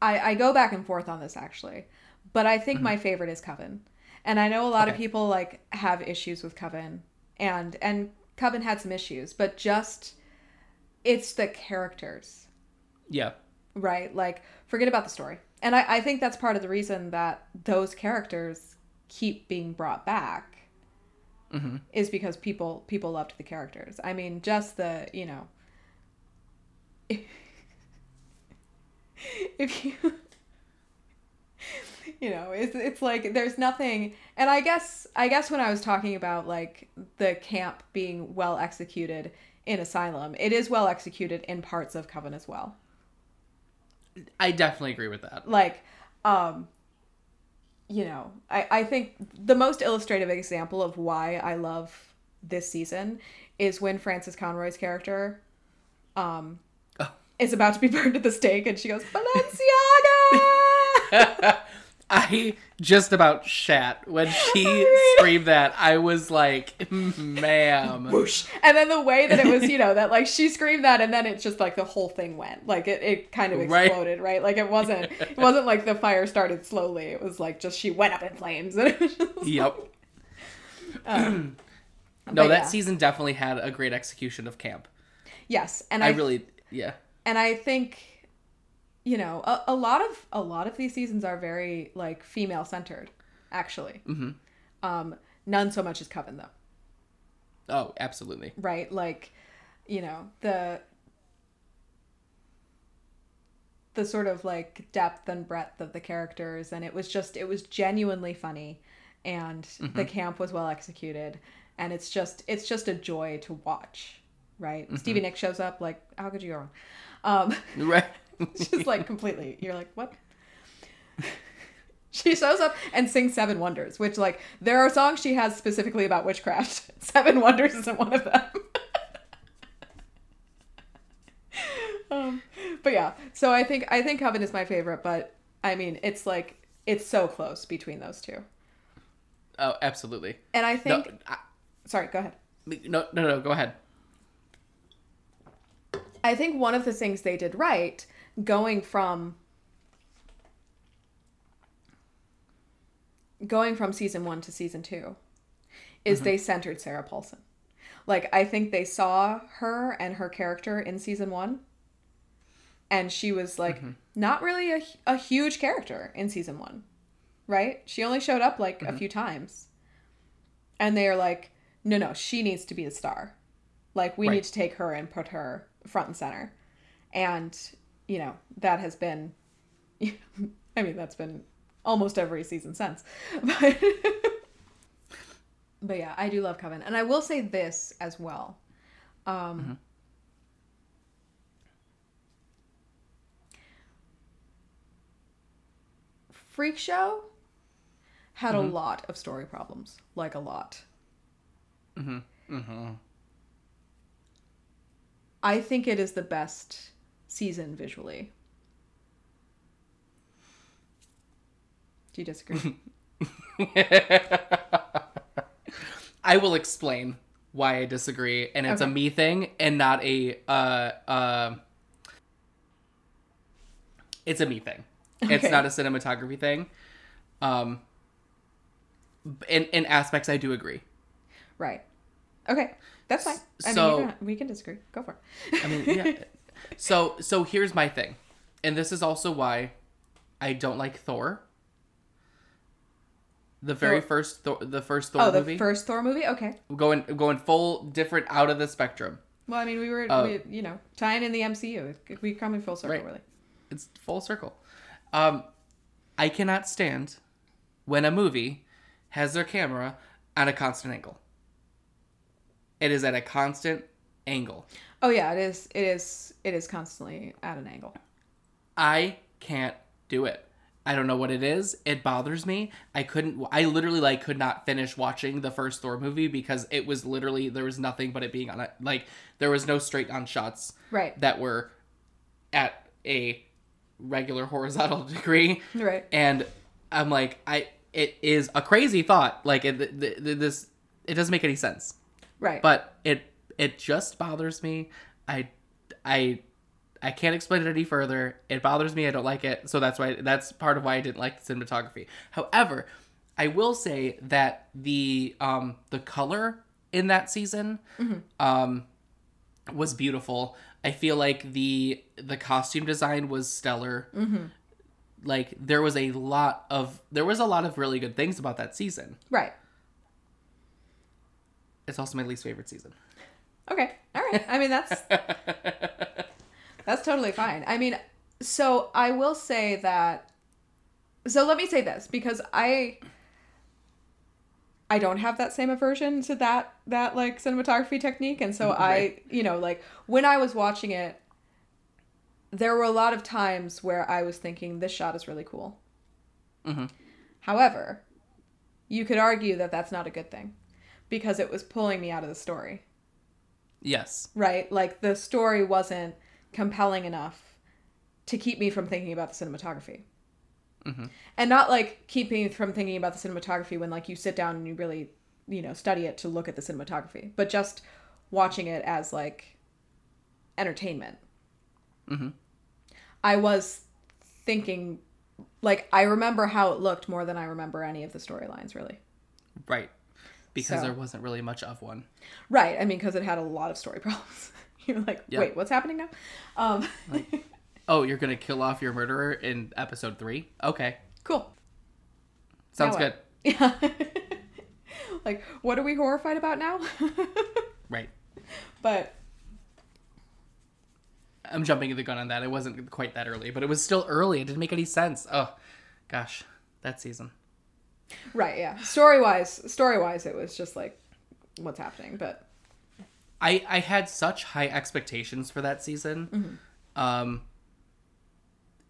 [SPEAKER 2] I, I go back and forth on this actually, but I think my mm-hmm. favorite is Coven, and I know a lot of people like have issues with Coven, and and Coven had some issues, but just it's the characters,
[SPEAKER 1] yeah.
[SPEAKER 2] Right? Like forget about the story, and I I think that's part of the reason that those characters keep being brought back is because people people loved the characters. I mean, just the you know if you you know it's it's like there's nothing and i guess i guess when i was talking about like the camp being well executed in asylum it is well executed in parts of coven as well
[SPEAKER 1] i definitely agree with that
[SPEAKER 2] like um you know i i think the most illustrative example of why i love this season is when frances conroy's character um
[SPEAKER 1] Oh.
[SPEAKER 2] is about to be burned at the stake and she goes balenciaga
[SPEAKER 1] I just about shat when she
[SPEAKER 2] Right.
[SPEAKER 1] screamed that. I was like, ma'am.
[SPEAKER 2] whoosh and then the way that it was you know that like she screamed that and then it just like the whole thing went like it, it kind of exploded right, like it wasn't it wasn't like the fire started slowly it was like just she went up in flames and it was just,
[SPEAKER 1] Yep.
[SPEAKER 2] um,
[SPEAKER 1] No, that
[SPEAKER 2] yeah.
[SPEAKER 1] season definitely had a great execution of camp.
[SPEAKER 2] yes and
[SPEAKER 1] I,
[SPEAKER 2] I,
[SPEAKER 1] really, yeah.
[SPEAKER 2] and I think you know a, a lot of a lot of these seasons are very like female centered actually.
[SPEAKER 1] Hmm
[SPEAKER 2] um none so much as coven though.
[SPEAKER 1] Oh, absolutely.
[SPEAKER 2] right? Like you know the the sort of like depth and breadth of the characters and it was just it was genuinely funny and the camp was well executed and it's just it's just a joy to watch right? Stevie nicks shows up like how could you go wrong? Um
[SPEAKER 1] Right.
[SPEAKER 2] just like completely you're like what she shows up and sings seven wonders which like there are songs she has specifically about witchcraft seven wonders isn't one of them um, but yeah so i think i think coven is my favorite but i mean it's like it's so close between those two.
[SPEAKER 1] Oh, absolutely.
[SPEAKER 2] and i
[SPEAKER 1] No,
[SPEAKER 2] think
[SPEAKER 1] I,
[SPEAKER 2] sorry go ahead
[SPEAKER 1] no, no, no. Go ahead.
[SPEAKER 2] I think one of the things they did right going from going from season 1 to season 2 is mm-hmm. they centered Sarah Paulson. Like I think they saw her and her character in season 1 and she was like mm-hmm. not really a, a huge character in season 1. Right? She only showed up like a mm-hmm. few times. And they are like no no, she needs to be the star. Like we
[SPEAKER 1] Right.
[SPEAKER 2] need to take her and put her front and center. And you know, that has been I mean, that's been almost every season since. But But yeah, I do love Coven. And I will say this as well. Um Freak Show had a lot of story problems, like a lot.
[SPEAKER 1] Mm-hmm.
[SPEAKER 2] I think it is the best season visually. Do you disagree?
[SPEAKER 1] I will explain why I disagree, and it's a me thing and not a uh uh. It's a me thing. It's not a cinematography thing. Um. In in aspects, I do agree.
[SPEAKER 2] right. Okay. That's fine. I
[SPEAKER 1] So-
[SPEAKER 2] mean, we can disagree. Go for it.
[SPEAKER 1] I mean, yeah. so so here's my thing, and this is also why I don't like Thor. The very
[SPEAKER 2] Thor-
[SPEAKER 1] first Thor, the first Thor
[SPEAKER 2] oh, the
[SPEAKER 1] movie,
[SPEAKER 2] first Thor movie? Okay.
[SPEAKER 1] going going full different out of the spectrum.
[SPEAKER 2] Well, I mean, we were,
[SPEAKER 1] Oh.
[SPEAKER 2] we, you know, tying in the MCU. We come in full circle,
[SPEAKER 1] Right.
[SPEAKER 2] really.
[SPEAKER 1] It's full circle. Um, I cannot stand when a movie has their camera at a constant angle. It is at a constant angle.
[SPEAKER 2] Oh yeah, it is. It is. It is constantly at an angle.
[SPEAKER 1] I can't do it. I don't know what it is. It bothers me. I couldn't. I literally like could not finish watching the first Thor movie because it was literally there was nothing but it being on it. Like there was no straight on shots
[SPEAKER 2] Right.
[SPEAKER 1] that were at a regular horizontal degree.
[SPEAKER 2] Right.
[SPEAKER 1] and I'm like, I it is a crazy thought. Like it, th th this, it doesn't make any sense.
[SPEAKER 2] Right.
[SPEAKER 1] But it it just bothers me. I I I can't explain it any further. It bothers me. I don't like it. So that's why that's part of why I didn't like the cinematography. However, I will say that the um the color in that season um was beautiful. I feel like the the costume design was stellar. Like there was a lot of there was a lot of really good things about that season.
[SPEAKER 2] right.
[SPEAKER 1] It's also my least favorite season.
[SPEAKER 2] Okay. All right. I mean, that's that's totally fine. I mean, so I will say that. So let me say this because I I don't have that same aversion to that that like cinematography technique, and so
[SPEAKER 1] Right.
[SPEAKER 2] I you know like when I was watching it, there were a lot of times where I was thinking this shot is really cool.
[SPEAKER 1] Mhm.
[SPEAKER 2] However, you could argue that that's not a good thing because it was pulling me out of the story
[SPEAKER 1] Yes.
[SPEAKER 2] right? Like the story wasn't compelling enough to keep me from thinking about the cinematography. And not like keep me from thinking about the cinematography when like you sit down and you really, you know, study it to look at the cinematography, but just watching it as like entertainment.
[SPEAKER 1] Mhm.
[SPEAKER 2] I was thinking like I remember how it looked more than I remember any of the storylines really.
[SPEAKER 1] Right. Because
[SPEAKER 2] So-
[SPEAKER 1] there wasn't really much of one.
[SPEAKER 2] Right. I mean, because it had a lot of story problems. You're like,
[SPEAKER 1] Yeah.
[SPEAKER 2] wait, what's happening now? Um,
[SPEAKER 1] Oh, you're gonna kill off your murderer in episode three? Okay.
[SPEAKER 2] cool.
[SPEAKER 1] Sounds good.
[SPEAKER 2] Yeah. like, what are we horrified about now?
[SPEAKER 1] Right.
[SPEAKER 2] but
[SPEAKER 1] I'm jumping the gun on that. It wasn't quite that early, but it was still early. It didn't make any sense. Oh, gosh, that season.
[SPEAKER 2] Right. Yeah. Story wise, story wise, it was just like, what's happening? But
[SPEAKER 1] I I had such high expectations for that season, um,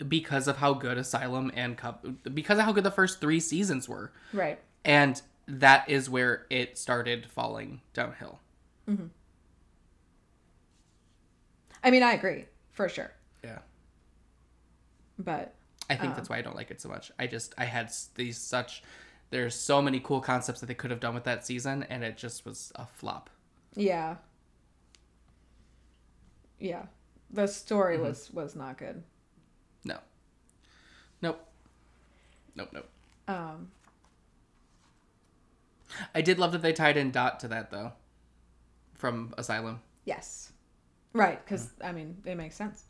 [SPEAKER 1] because of how good Asylum and Cup, because of how good the first three seasons were,
[SPEAKER 2] right.
[SPEAKER 1] and that is where it started falling downhill. Hmm.
[SPEAKER 2] I mean, I agree for sure.
[SPEAKER 1] Yeah.
[SPEAKER 2] But
[SPEAKER 1] I think that's why I don't like it so much. I just I had these such there's so many cool concepts that they could have done with that season and it just was a flop.
[SPEAKER 2] yeah, yeah, the story mm-hmm. was was not good.
[SPEAKER 1] No. Nope. Nope, nope.
[SPEAKER 2] Um.
[SPEAKER 1] I did love that they tied in Dot to that though. From Asylum.
[SPEAKER 2] Yes. Right, because mm. I mean, it makes sense.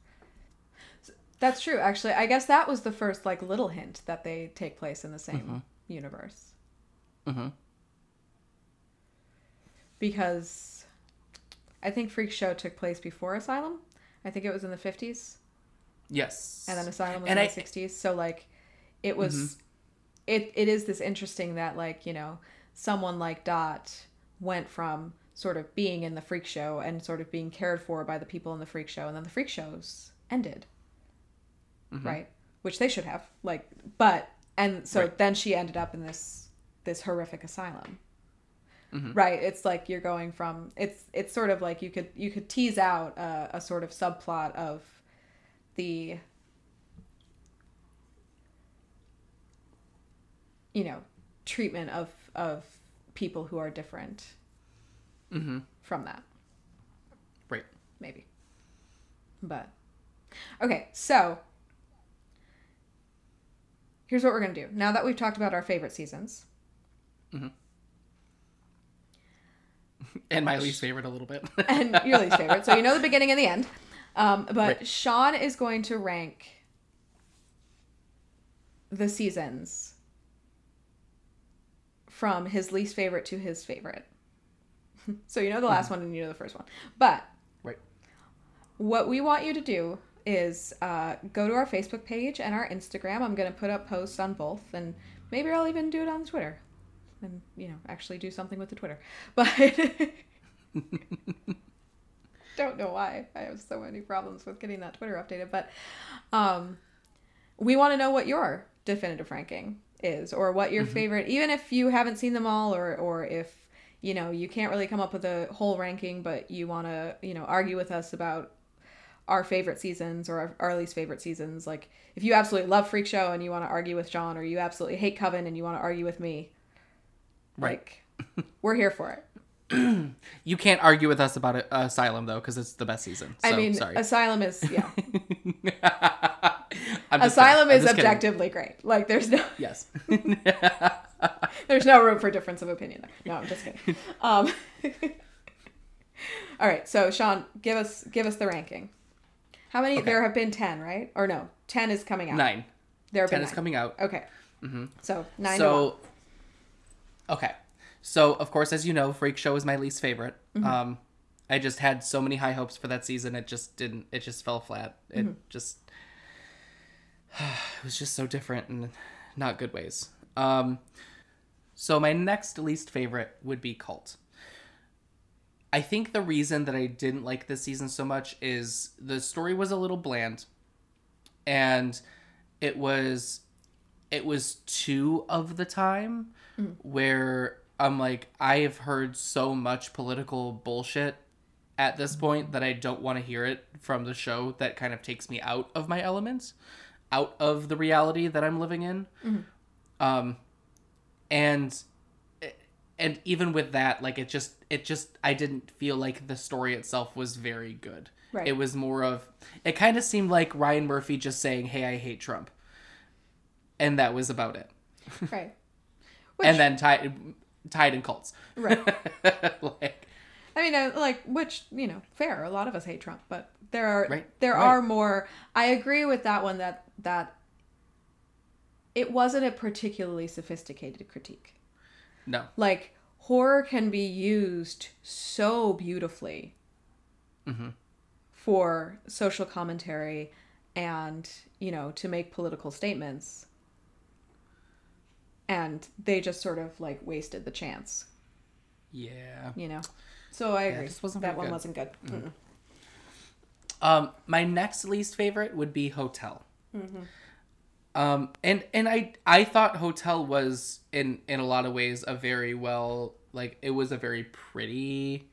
[SPEAKER 2] That's true. Actually, I guess that was the first like little hint that they take place in the same mm-hmm. Universe.
[SPEAKER 1] Mhm.
[SPEAKER 2] Because I think Freak Show took place before Asylum. I think it was in the fifties,
[SPEAKER 1] Yes.
[SPEAKER 2] and then Asylum was
[SPEAKER 1] And
[SPEAKER 2] in
[SPEAKER 1] I- Mm-hmm.
[SPEAKER 2] the sixties. So like, it was. It it is this interesting that like you know someone like Dot went from sort of being in the freak show and sort of being cared for by the people in the freak show and then the freak shows ended
[SPEAKER 1] Mm-hmm.
[SPEAKER 2] right which they should have like but and so
[SPEAKER 1] Right.
[SPEAKER 2] then she ended up in this this horrific asylum
[SPEAKER 1] Mm-hmm.
[SPEAKER 2] right it's like you're going from it's it's sort of like you could you could tease out a, a sort of subplot of the you know treatment of of people who are different
[SPEAKER 1] Mm-hmm.
[SPEAKER 2] from that
[SPEAKER 1] Right.
[SPEAKER 2] maybe but okay so here's what we're gonna do. Now that we've talked about our favorite seasons.
[SPEAKER 1] And my least favorite a little bit.
[SPEAKER 2] and your least favorite. So you know the beginning and the end. Um, but
[SPEAKER 1] Right.
[SPEAKER 2] sean is going to rank the seasons from his least favorite to his favorite. So you know the last one and you know the first one. But
[SPEAKER 1] right.
[SPEAKER 2] what we want you to do is uh, go to our Facebook page and our Instagram. I'm going to put up posts on both, and maybe I'll even do it on Twitter, and you know, actually do something with the Twitter. But don't know why I have so many problems with getting that Twitter updated. But um, we want to know what your definitive ranking is, or what your favorite, even if you haven't seen them all, or or if you know you can't really come up with a whole ranking, but you want to you know argue with us about our favorite seasons or our, our least favorite seasons. Like if you absolutely love Freak Show and you want to argue with John, or you absolutely hate Coven and you want to argue with me,
[SPEAKER 1] Right.
[SPEAKER 2] like we're here for it.
[SPEAKER 1] You can't argue with us about it, Asylum though, because it's the best season. So,
[SPEAKER 2] I mean,
[SPEAKER 1] sorry.
[SPEAKER 2] Asylum is yeah, Asylum is
[SPEAKER 1] just kidding.
[SPEAKER 2] objectively great. Like there's no
[SPEAKER 1] Yes.
[SPEAKER 2] there's no room for difference of opinion there. No, I'm just kidding. Um, all right, so Sean, give us give us the ranking. How many?
[SPEAKER 1] Okay.
[SPEAKER 2] There have been ten, right? Or no, ten is coming out.
[SPEAKER 1] Nine.
[SPEAKER 2] There have
[SPEAKER 1] Ten
[SPEAKER 2] been
[SPEAKER 1] is coming out.
[SPEAKER 2] Okay. Mm-hmm. So nine.
[SPEAKER 1] so okay so of course as you know freak show is my least favorite
[SPEAKER 2] Mm-hmm.
[SPEAKER 1] um i just had so many high hopes for that season it just didn't it just fell flat it
[SPEAKER 2] Mm-hmm.
[SPEAKER 1] just it was just so different in not good ways um so my next least favorite would be cult i think the reason that i didn't like this season so much is the story was a little bland and it was it was two of the time where I'm like, I have heard so much political bullshit at this point that I don't want to hear it from the show that kind of takes me out of my elements, out of the reality that I'm living in. Um, and and even with that, like it just it just I didn't feel like the story itself was very good.
[SPEAKER 2] Right.
[SPEAKER 1] It was more of it kind of seemed like Ryan Murphy just saying, "Hey, I hate Trump," and that was about it.
[SPEAKER 2] right.
[SPEAKER 1] and then tied tied in cults.
[SPEAKER 2] Right.
[SPEAKER 1] like,
[SPEAKER 2] I mean, I, like, which you know, fair. A lot of us hate Trump, but there are
[SPEAKER 1] Right,
[SPEAKER 2] there
[SPEAKER 1] right.
[SPEAKER 2] are more. I agree with that one. That that it wasn't a particularly sophisticated critique.
[SPEAKER 1] No.
[SPEAKER 2] Like horror can be used so beautifully mm-hmm. for social commentary and, you know, to make political statements. And they just sort of like wasted the chance,
[SPEAKER 1] Yeah.
[SPEAKER 2] you know. So I
[SPEAKER 1] Yeah,
[SPEAKER 2] agree.
[SPEAKER 1] just wasn't
[SPEAKER 2] that one
[SPEAKER 1] good.
[SPEAKER 2] wasn't good. Mm-hmm. Mm-mm.
[SPEAKER 1] Um, my next least favorite would be Hotel. Mm-hmm. Um, and and I I thought Hotel was in in a lot of ways a very well like it was a very pretty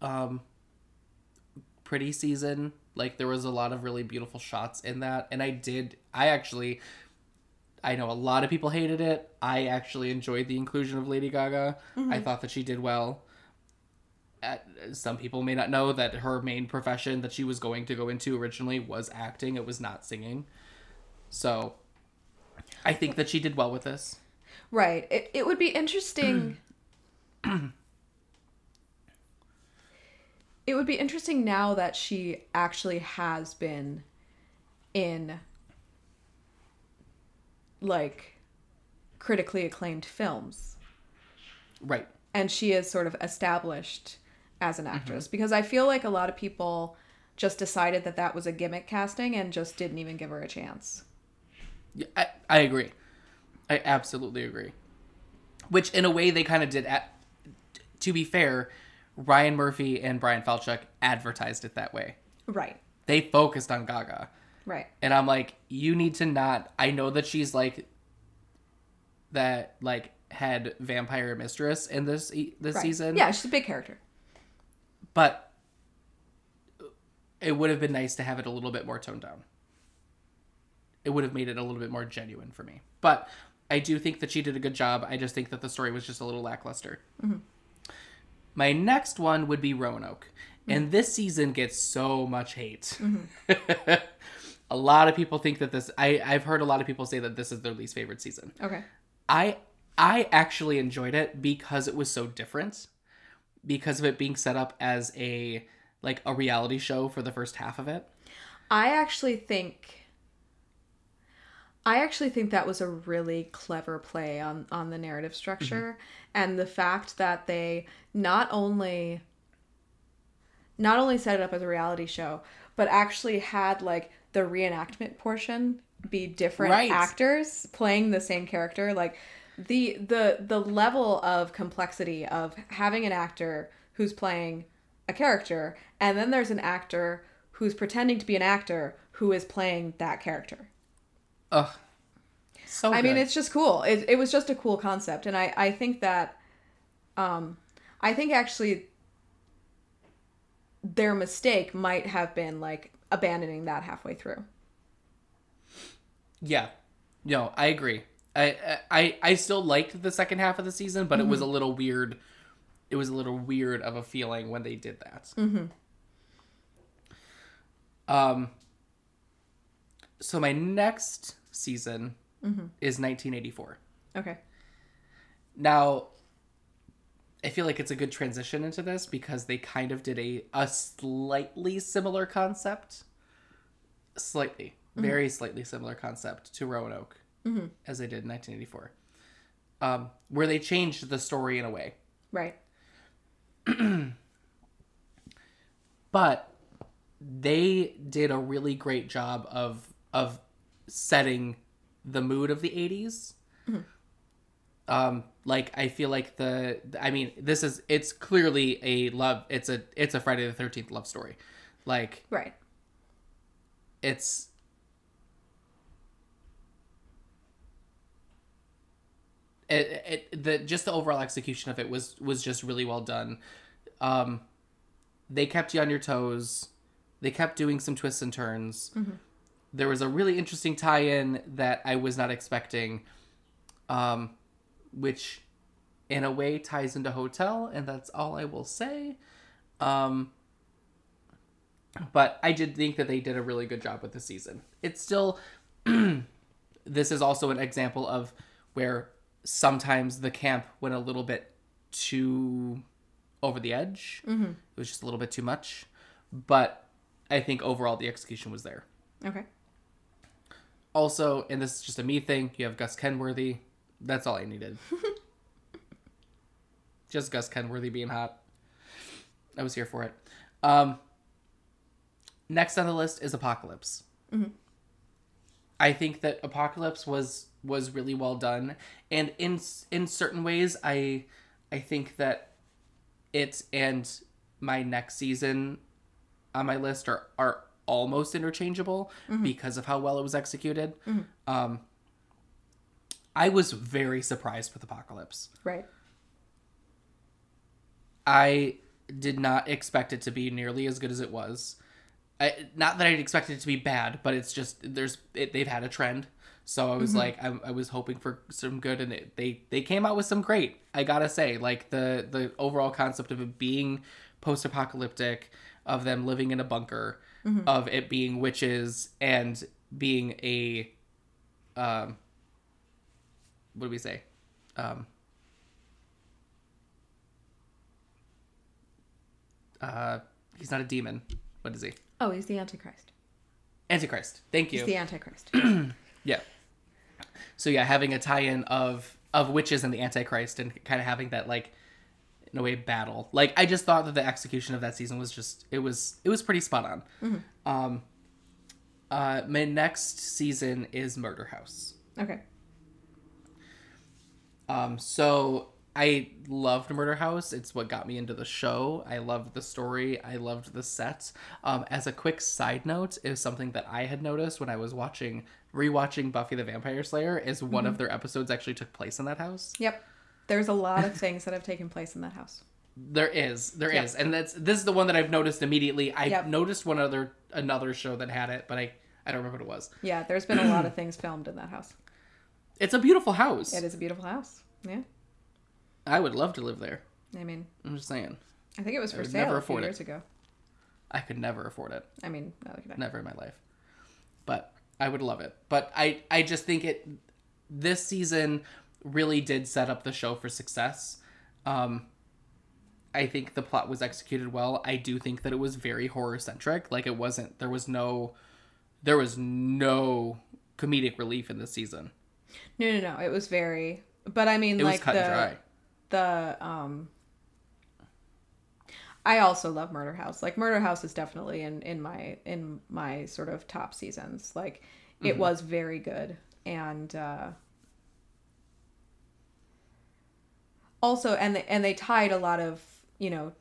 [SPEAKER 1] um pretty season. Like there was a lot of really beautiful shots in that, and I did I actually I know a lot of people hated it. I actually enjoyed the inclusion of Lady Gaga. I thought that she did well. Uh, some people may not know that her main profession that she was going to go into originally was acting. It was not singing. So I think that she did well with this.
[SPEAKER 2] Right. It, it would be interesting. it would be interesting now that she actually has been in like critically acclaimed films
[SPEAKER 1] Right.
[SPEAKER 2] and she is sort of established as an actress mm-hmm. because I feel like a lot of people just decided that that was a gimmick casting and just didn't even give her a chance.
[SPEAKER 1] Yeah, I, I agree. I absolutely agree. Which, in a way, they kind of did. At, to be fair, Ryan Murphy and Brian Falchuk advertised it that way.
[SPEAKER 2] Right.
[SPEAKER 1] They focused on Gaga.
[SPEAKER 2] Right.
[SPEAKER 1] And I'm like, you need to not. I know that she's like that, like head vampire mistress in this this
[SPEAKER 2] Right.
[SPEAKER 1] season.
[SPEAKER 2] Yeah, she's a big character.
[SPEAKER 1] but it would have been nice to have it a little bit more toned down. It would have made it a little bit more genuine for me. But I do think that she did a good job. I just think that the story was just a little lackluster. Mm-hmm. My next one would be Roanoke. Mm-hmm. And this season gets so much hate. Mm-hmm. a lot of people think that this I, I've heard a lot of people say that this is their least favorite season.
[SPEAKER 2] Okay.
[SPEAKER 1] I I actually enjoyed it because it was so different. Because of it being set up as a like a reality show for the first half of it.
[SPEAKER 2] I actually think I actually think that was a really clever play on on the narrative structure mm-hmm. and the fact that they not only not only set it up as a reality show, but actually had like the reenactment portion be different
[SPEAKER 1] Right.
[SPEAKER 2] actors playing the same character like the the the level of complexity of having an actor who's playing a character and then there's an actor who's pretending to be an actor who is playing that character.
[SPEAKER 1] Ugh. So
[SPEAKER 2] I mean, it's just cool. It, it was just a cool concept, and I I think that, um, I think actually their mistake might have been like abandoning that halfway through.
[SPEAKER 1] Yeah. No, I agree. I I I still liked the second half of the season, but it was a little weird. It was a little weird of a feeling when they did that. Mm-hmm. Um. So my next season mm-hmm. is 1984.
[SPEAKER 2] Okay.
[SPEAKER 1] Now, I feel like it's a good transition into this because they kind of did a a slightly similar concept, slightly, mm-hmm. very slightly similar concept to Roanoke, mm-hmm. as they did in 1984, um, where they changed the story in a way,
[SPEAKER 2] Right.
[SPEAKER 1] but they did a really great job of of setting the mood of the 80s um like i feel like the i mean this is it's clearly a love it's a it's a friday the 13th love story. Like
[SPEAKER 2] Right.
[SPEAKER 1] it's it, it the just the overall execution of it was was just really well done. Um they kept you on your toes. They kept doing some twists and turns there was a really interesting tie-in that i was not expecting um which in a way ties into hotel and that's all i will say um but I did think that they did a really good job with the season. It's still this is also an example of where sometimes the camp went a little bit too over the edge. Mm-hmm. It was just a little bit too much, but I think overall the execution was there.
[SPEAKER 2] Okay.
[SPEAKER 1] Also, and this is just a me thing, you have Gus Kenworthy. That's all I needed. just Gus Kenworthy being hot. I was here for it. Um, next on the list is Apocalypse. I think that Apocalypse was was really well done, and in in certain ways, I I think that it and my next season on my list are are almost interchangeable mm-hmm. because of how well it was executed. Mm-hmm. Um, I was very surprised with Apocalypse.
[SPEAKER 2] Right.
[SPEAKER 1] I did not expect it to be nearly as good as it was. I, not that I expected it to be bad, but it's just there's it, they've had a trend. So I was mm-hmm. like, I, I was hoping for some good, and it, they they came out with some great. I gotta say, like the the overall concept of it being post apocalyptic, of them living in a bunker, of it being witches and being a, um, what do we say, um, uh, he's not a demon. What is he?
[SPEAKER 2] Oh, he's the Antichrist.
[SPEAKER 1] Antichrist. Thank you.
[SPEAKER 2] He's the Antichrist.
[SPEAKER 1] Yeah. So yeah, having a tie-in of of witches and the Antichrist, and kind of having that like in a way battle. Like I just thought that the execution of that season was just it was it was pretty spot on. Um, uh, my next season is Murder House.
[SPEAKER 2] okay.
[SPEAKER 1] Um, so I loved Murder House. It's what got me into the show. I loved the story. I loved the sets. Um, as a quick side note, is something that I had noticed when I was watching rewatching Buffy the Vampire Slayer is one of their episodes actually took place in that house.
[SPEAKER 2] Yep. There's a lot of things that have taken place in that house.
[SPEAKER 1] There is, there is,
[SPEAKER 2] Yep.
[SPEAKER 1] and that's this is the one that I've noticed immediately. I
[SPEAKER 2] Yep.
[SPEAKER 1] noticed one other another show that had it, but I I don't remember what it was.
[SPEAKER 2] Yeah, there's been a lot of things filmed in that house.
[SPEAKER 1] It's a beautiful house.
[SPEAKER 2] It is a beautiful house. Yeah.
[SPEAKER 1] I would love to live there.
[SPEAKER 2] I mean,
[SPEAKER 1] I'm just saying,
[SPEAKER 2] I think it was for sale
[SPEAKER 1] never
[SPEAKER 2] a few
[SPEAKER 1] afford it.
[SPEAKER 2] years ago.
[SPEAKER 1] I could never afford it.
[SPEAKER 2] I mean, I.
[SPEAKER 1] never in my life but i would love it but i i just think it this season really did set up the show for success um i think the plot was executed well i do think that it was very horror centric like it wasn't there was no there was no comedic relief in this season
[SPEAKER 2] No, no, no. It was very. But I mean,
[SPEAKER 1] it
[SPEAKER 2] like
[SPEAKER 1] was cut
[SPEAKER 2] the
[SPEAKER 1] and dry
[SPEAKER 2] the um. I also love Murder House. Like Murder House is definitely in in my in my sort of top seasons. Like it was very good and uh also and they, and they tied a lot of, you know,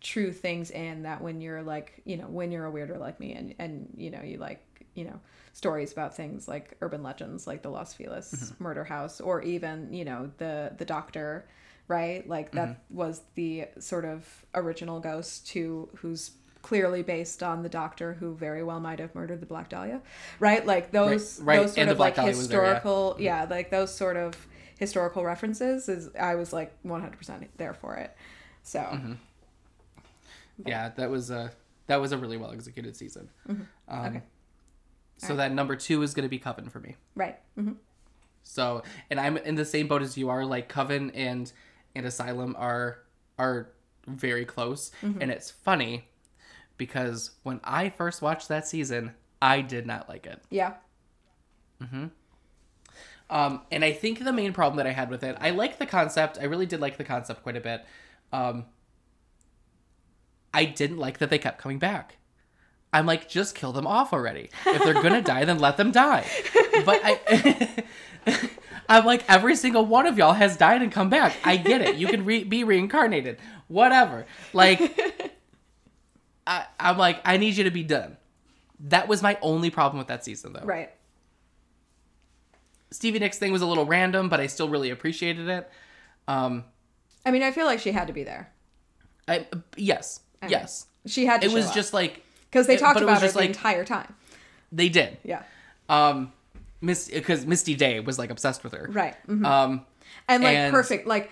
[SPEAKER 2] true things in that when you're like, you know, when you're a weirder like me and and you know, you like, you know, stories about things like urban legends like the Los Feliz mm-hmm. murder house or even, you know, the the doctor, right? Like that mm-hmm. was the sort of original ghost to who's clearly based on the doctor who very well might have murdered the Black Dahlia, right? Like those
[SPEAKER 1] Right, right.
[SPEAKER 2] those sort
[SPEAKER 1] And
[SPEAKER 2] of like
[SPEAKER 1] Black Dahlia was there, yeah.
[SPEAKER 2] historical, mm-hmm. yeah, like those sort of historical references is I was like 100% there for it. So,
[SPEAKER 1] Mm-hmm. yeah that was a that was a really well executed season um
[SPEAKER 2] Okay.
[SPEAKER 1] so that number two is going to be coven for me
[SPEAKER 2] right. hmm
[SPEAKER 1] So, and I'm in the same boat as you are. Like Coven and and Asylum are are very close, and it's funny because when I first watched that season, I did not like it.
[SPEAKER 2] Yeah.
[SPEAKER 1] Um, and I think the main problem that I had with it, I like the concept. I really did like the concept quite a bit. Um, I didn't like that they kept coming back. I'm like, just kill them off already. If they're gonna die, then let them die. But I, I'm like, every single one of y'all has died and come back. I get it. You can re- be reincarnated, whatever. Like, I, I'm like, I need you to be done. That was my only problem with that season, though.
[SPEAKER 2] Right.
[SPEAKER 1] Stevie Nicks thing was a little random, but I still really appreciated it. Um,
[SPEAKER 2] I mean, I feel like she had to be there.
[SPEAKER 1] I, yes,
[SPEAKER 2] I mean,
[SPEAKER 1] yes.
[SPEAKER 2] She had to
[SPEAKER 1] It was
[SPEAKER 2] show
[SPEAKER 1] just like
[SPEAKER 2] because they
[SPEAKER 1] it-
[SPEAKER 2] talked
[SPEAKER 1] but it
[SPEAKER 2] about her
[SPEAKER 1] just
[SPEAKER 2] the
[SPEAKER 1] like-
[SPEAKER 2] entire time.
[SPEAKER 1] they did.
[SPEAKER 2] Yeah.
[SPEAKER 1] Um, Miss because Misty Day was like obsessed with her.
[SPEAKER 2] Right. mhm.
[SPEAKER 1] Um,
[SPEAKER 2] and like
[SPEAKER 1] and-
[SPEAKER 2] perfect like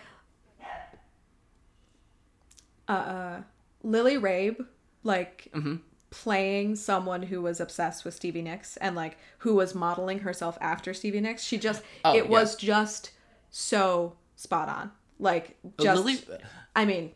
[SPEAKER 2] uh, uh lily rabe like
[SPEAKER 1] Mm-hmm.
[SPEAKER 2] Playing someone who was obsessed with stevie nicks and like who was modeling herself after stevie nicks she just
[SPEAKER 1] Oh,
[SPEAKER 2] it
[SPEAKER 1] yeah.
[SPEAKER 2] was just so spot on like just
[SPEAKER 1] Lily
[SPEAKER 2] i mean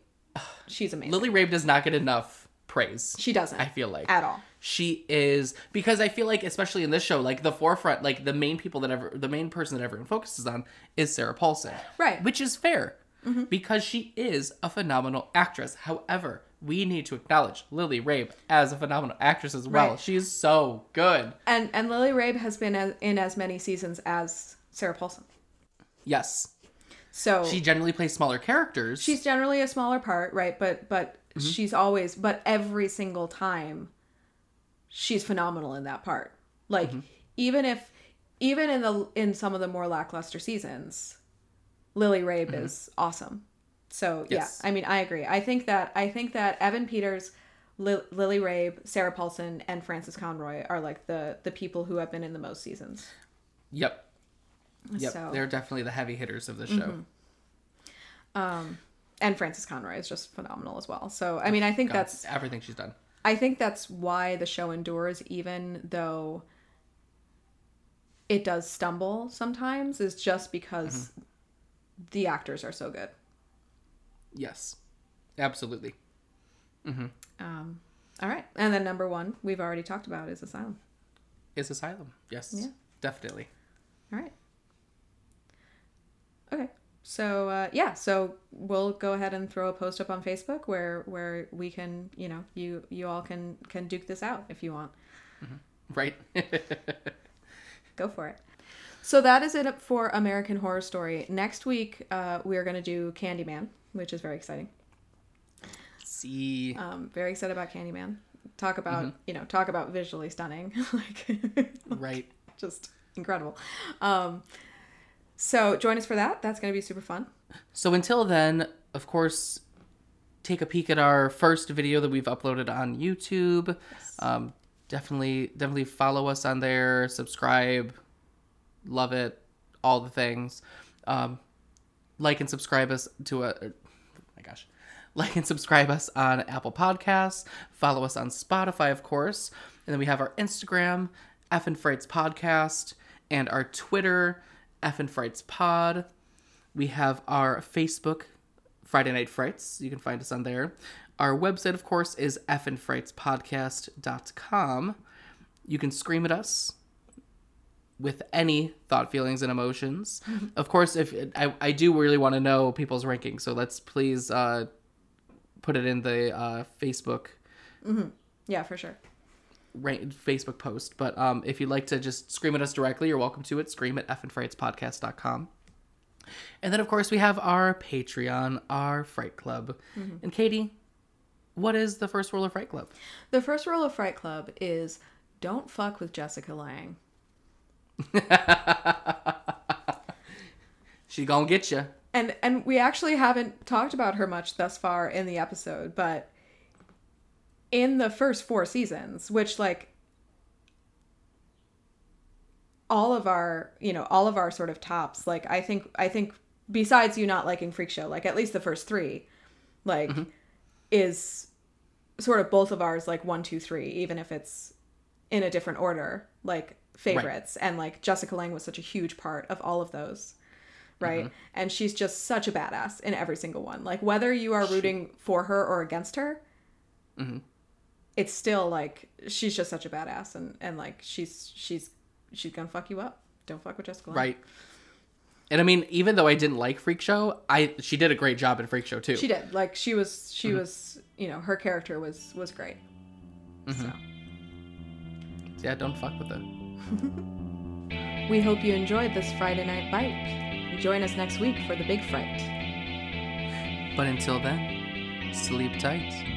[SPEAKER 2] she's amazing
[SPEAKER 1] Lily Rabe does not get enough praise.
[SPEAKER 2] she doesn't
[SPEAKER 1] I feel like
[SPEAKER 2] at all
[SPEAKER 1] she is because I feel like especially in this show, like the forefront, like the main people that ever the main person that everyone focuses on is Sarah Paulson.
[SPEAKER 2] Right.
[SPEAKER 1] Which is fair. Mm-hmm. Because she is a phenomenal actress. However, we need to acknowledge Lily Rabe as a phenomenal actress as well.
[SPEAKER 2] Right.
[SPEAKER 1] She's so good.
[SPEAKER 2] And and Lily Rabe has been in as many seasons as Sarah Paulson.
[SPEAKER 1] Yes.
[SPEAKER 2] So
[SPEAKER 1] She generally plays smaller characters.
[SPEAKER 2] she's generally a smaller part, right? But but
[SPEAKER 1] Mm-hmm.
[SPEAKER 2] she's always but every single time she's phenomenal in that part. Like
[SPEAKER 1] Mm-hmm.
[SPEAKER 2] even if even in the in some of the more lackluster seasons, Lily Rabe is awesome. So
[SPEAKER 1] Mm-hmm. Yes.
[SPEAKER 2] yeah, I mean I agree. I think that I think that Evan Peters, Li- Lily Rabe, Sarah Paulson, and Frances Conroy are like the the people who have been in the most seasons.
[SPEAKER 1] Yep. Yep.
[SPEAKER 2] So-
[SPEAKER 1] They're definitely the heavy hitters of the show.
[SPEAKER 2] Um, And Frances Conroy is just phenomenal as well. So I mean I think
[SPEAKER 1] God,
[SPEAKER 2] that's
[SPEAKER 1] everything she's done.
[SPEAKER 2] I think that's why the show endures, even though it does stumble sometimes, is just because the actors are so good.
[SPEAKER 1] Yes. Absolutely.
[SPEAKER 2] Um, all right. And then number one, we've already talked about, is Asylum.
[SPEAKER 1] Is Asylum. Yes.
[SPEAKER 2] Yeah.
[SPEAKER 1] Definitely.
[SPEAKER 2] All right. Okay. So uh, yeah, so we'll go ahead and throw a post up on Facebook where where we can, you know, you you all can can duke this out if you want.
[SPEAKER 1] Right?
[SPEAKER 2] Go for it. So that is it for American Horror Story. Next week, uh, we are going to do Candyman, which is very exciting.
[SPEAKER 1] See.
[SPEAKER 2] Um, very excited about Candyman. Talk about you know talk about visually stunning, like
[SPEAKER 1] right.
[SPEAKER 2] just incredible. Um, so join us for that. That's going to be super fun.
[SPEAKER 1] So until then, of course, take a peek at our first video that we've uploaded on YouTube. Um, definitely, definitely follow us on there. Subscribe, love it, all the things. Um, like and subscribe us to a. Gosh. Like and subscribe us on Apple Podcasts. Follow us on Spotify, of course. And then we have our Instagram, F and Frights Podcast, and our Twitter, F and Frights Pod. We have our Facebook, Friday Night Frights. You can find us on there. Our website, of course, is fnfrightspodcast.com. You can scream at us with any thought, feelings, and emotions. of course, if I, I do really want to know people's rankings, so let's please uh, put it in the uh, Facebook
[SPEAKER 2] Yeah, for sure.
[SPEAKER 1] rank, Facebook post. But um, if you'd like to just scream at us directly, you're welcome to it. Scream at fnfrightspodcast.com. And then, of course, we have our Patreon, our Fright Club. And Katie, what is the first rule of Fright Club?
[SPEAKER 2] The first rule of Fright Club is don't fuck with Jessica Lange.
[SPEAKER 1] She gonna get you.
[SPEAKER 2] and and we actually haven't talked about her much thus far in the episode but in the first four seasons which like all of our you know all of our sort of tops like i think i think besides you not liking freak show like at least the first three like mm-hmm. is sort of both of ours like one two three even if it's in a different order like favorites and like jessica lange was such a huge part of all of those right? Mm-hmm. And she's just such a badass in every single one. Like whether you are rooting for her or against her mm-hmm. it's still like she's just such a badass and and like she's she's she's gonna fuck you up. Don't fuck with jessica Lange.
[SPEAKER 1] Right. And I mean, even though I didn't like Freak Show, I she did a great job in Freak Show too.
[SPEAKER 2] she did. Like she was she mm-hmm. was you know her character was was great. So.
[SPEAKER 1] Yeah, don't fuck with it.
[SPEAKER 2] we hope you enjoyed this friday night bite join us next week for the big fright
[SPEAKER 1] But until then, sleep tight.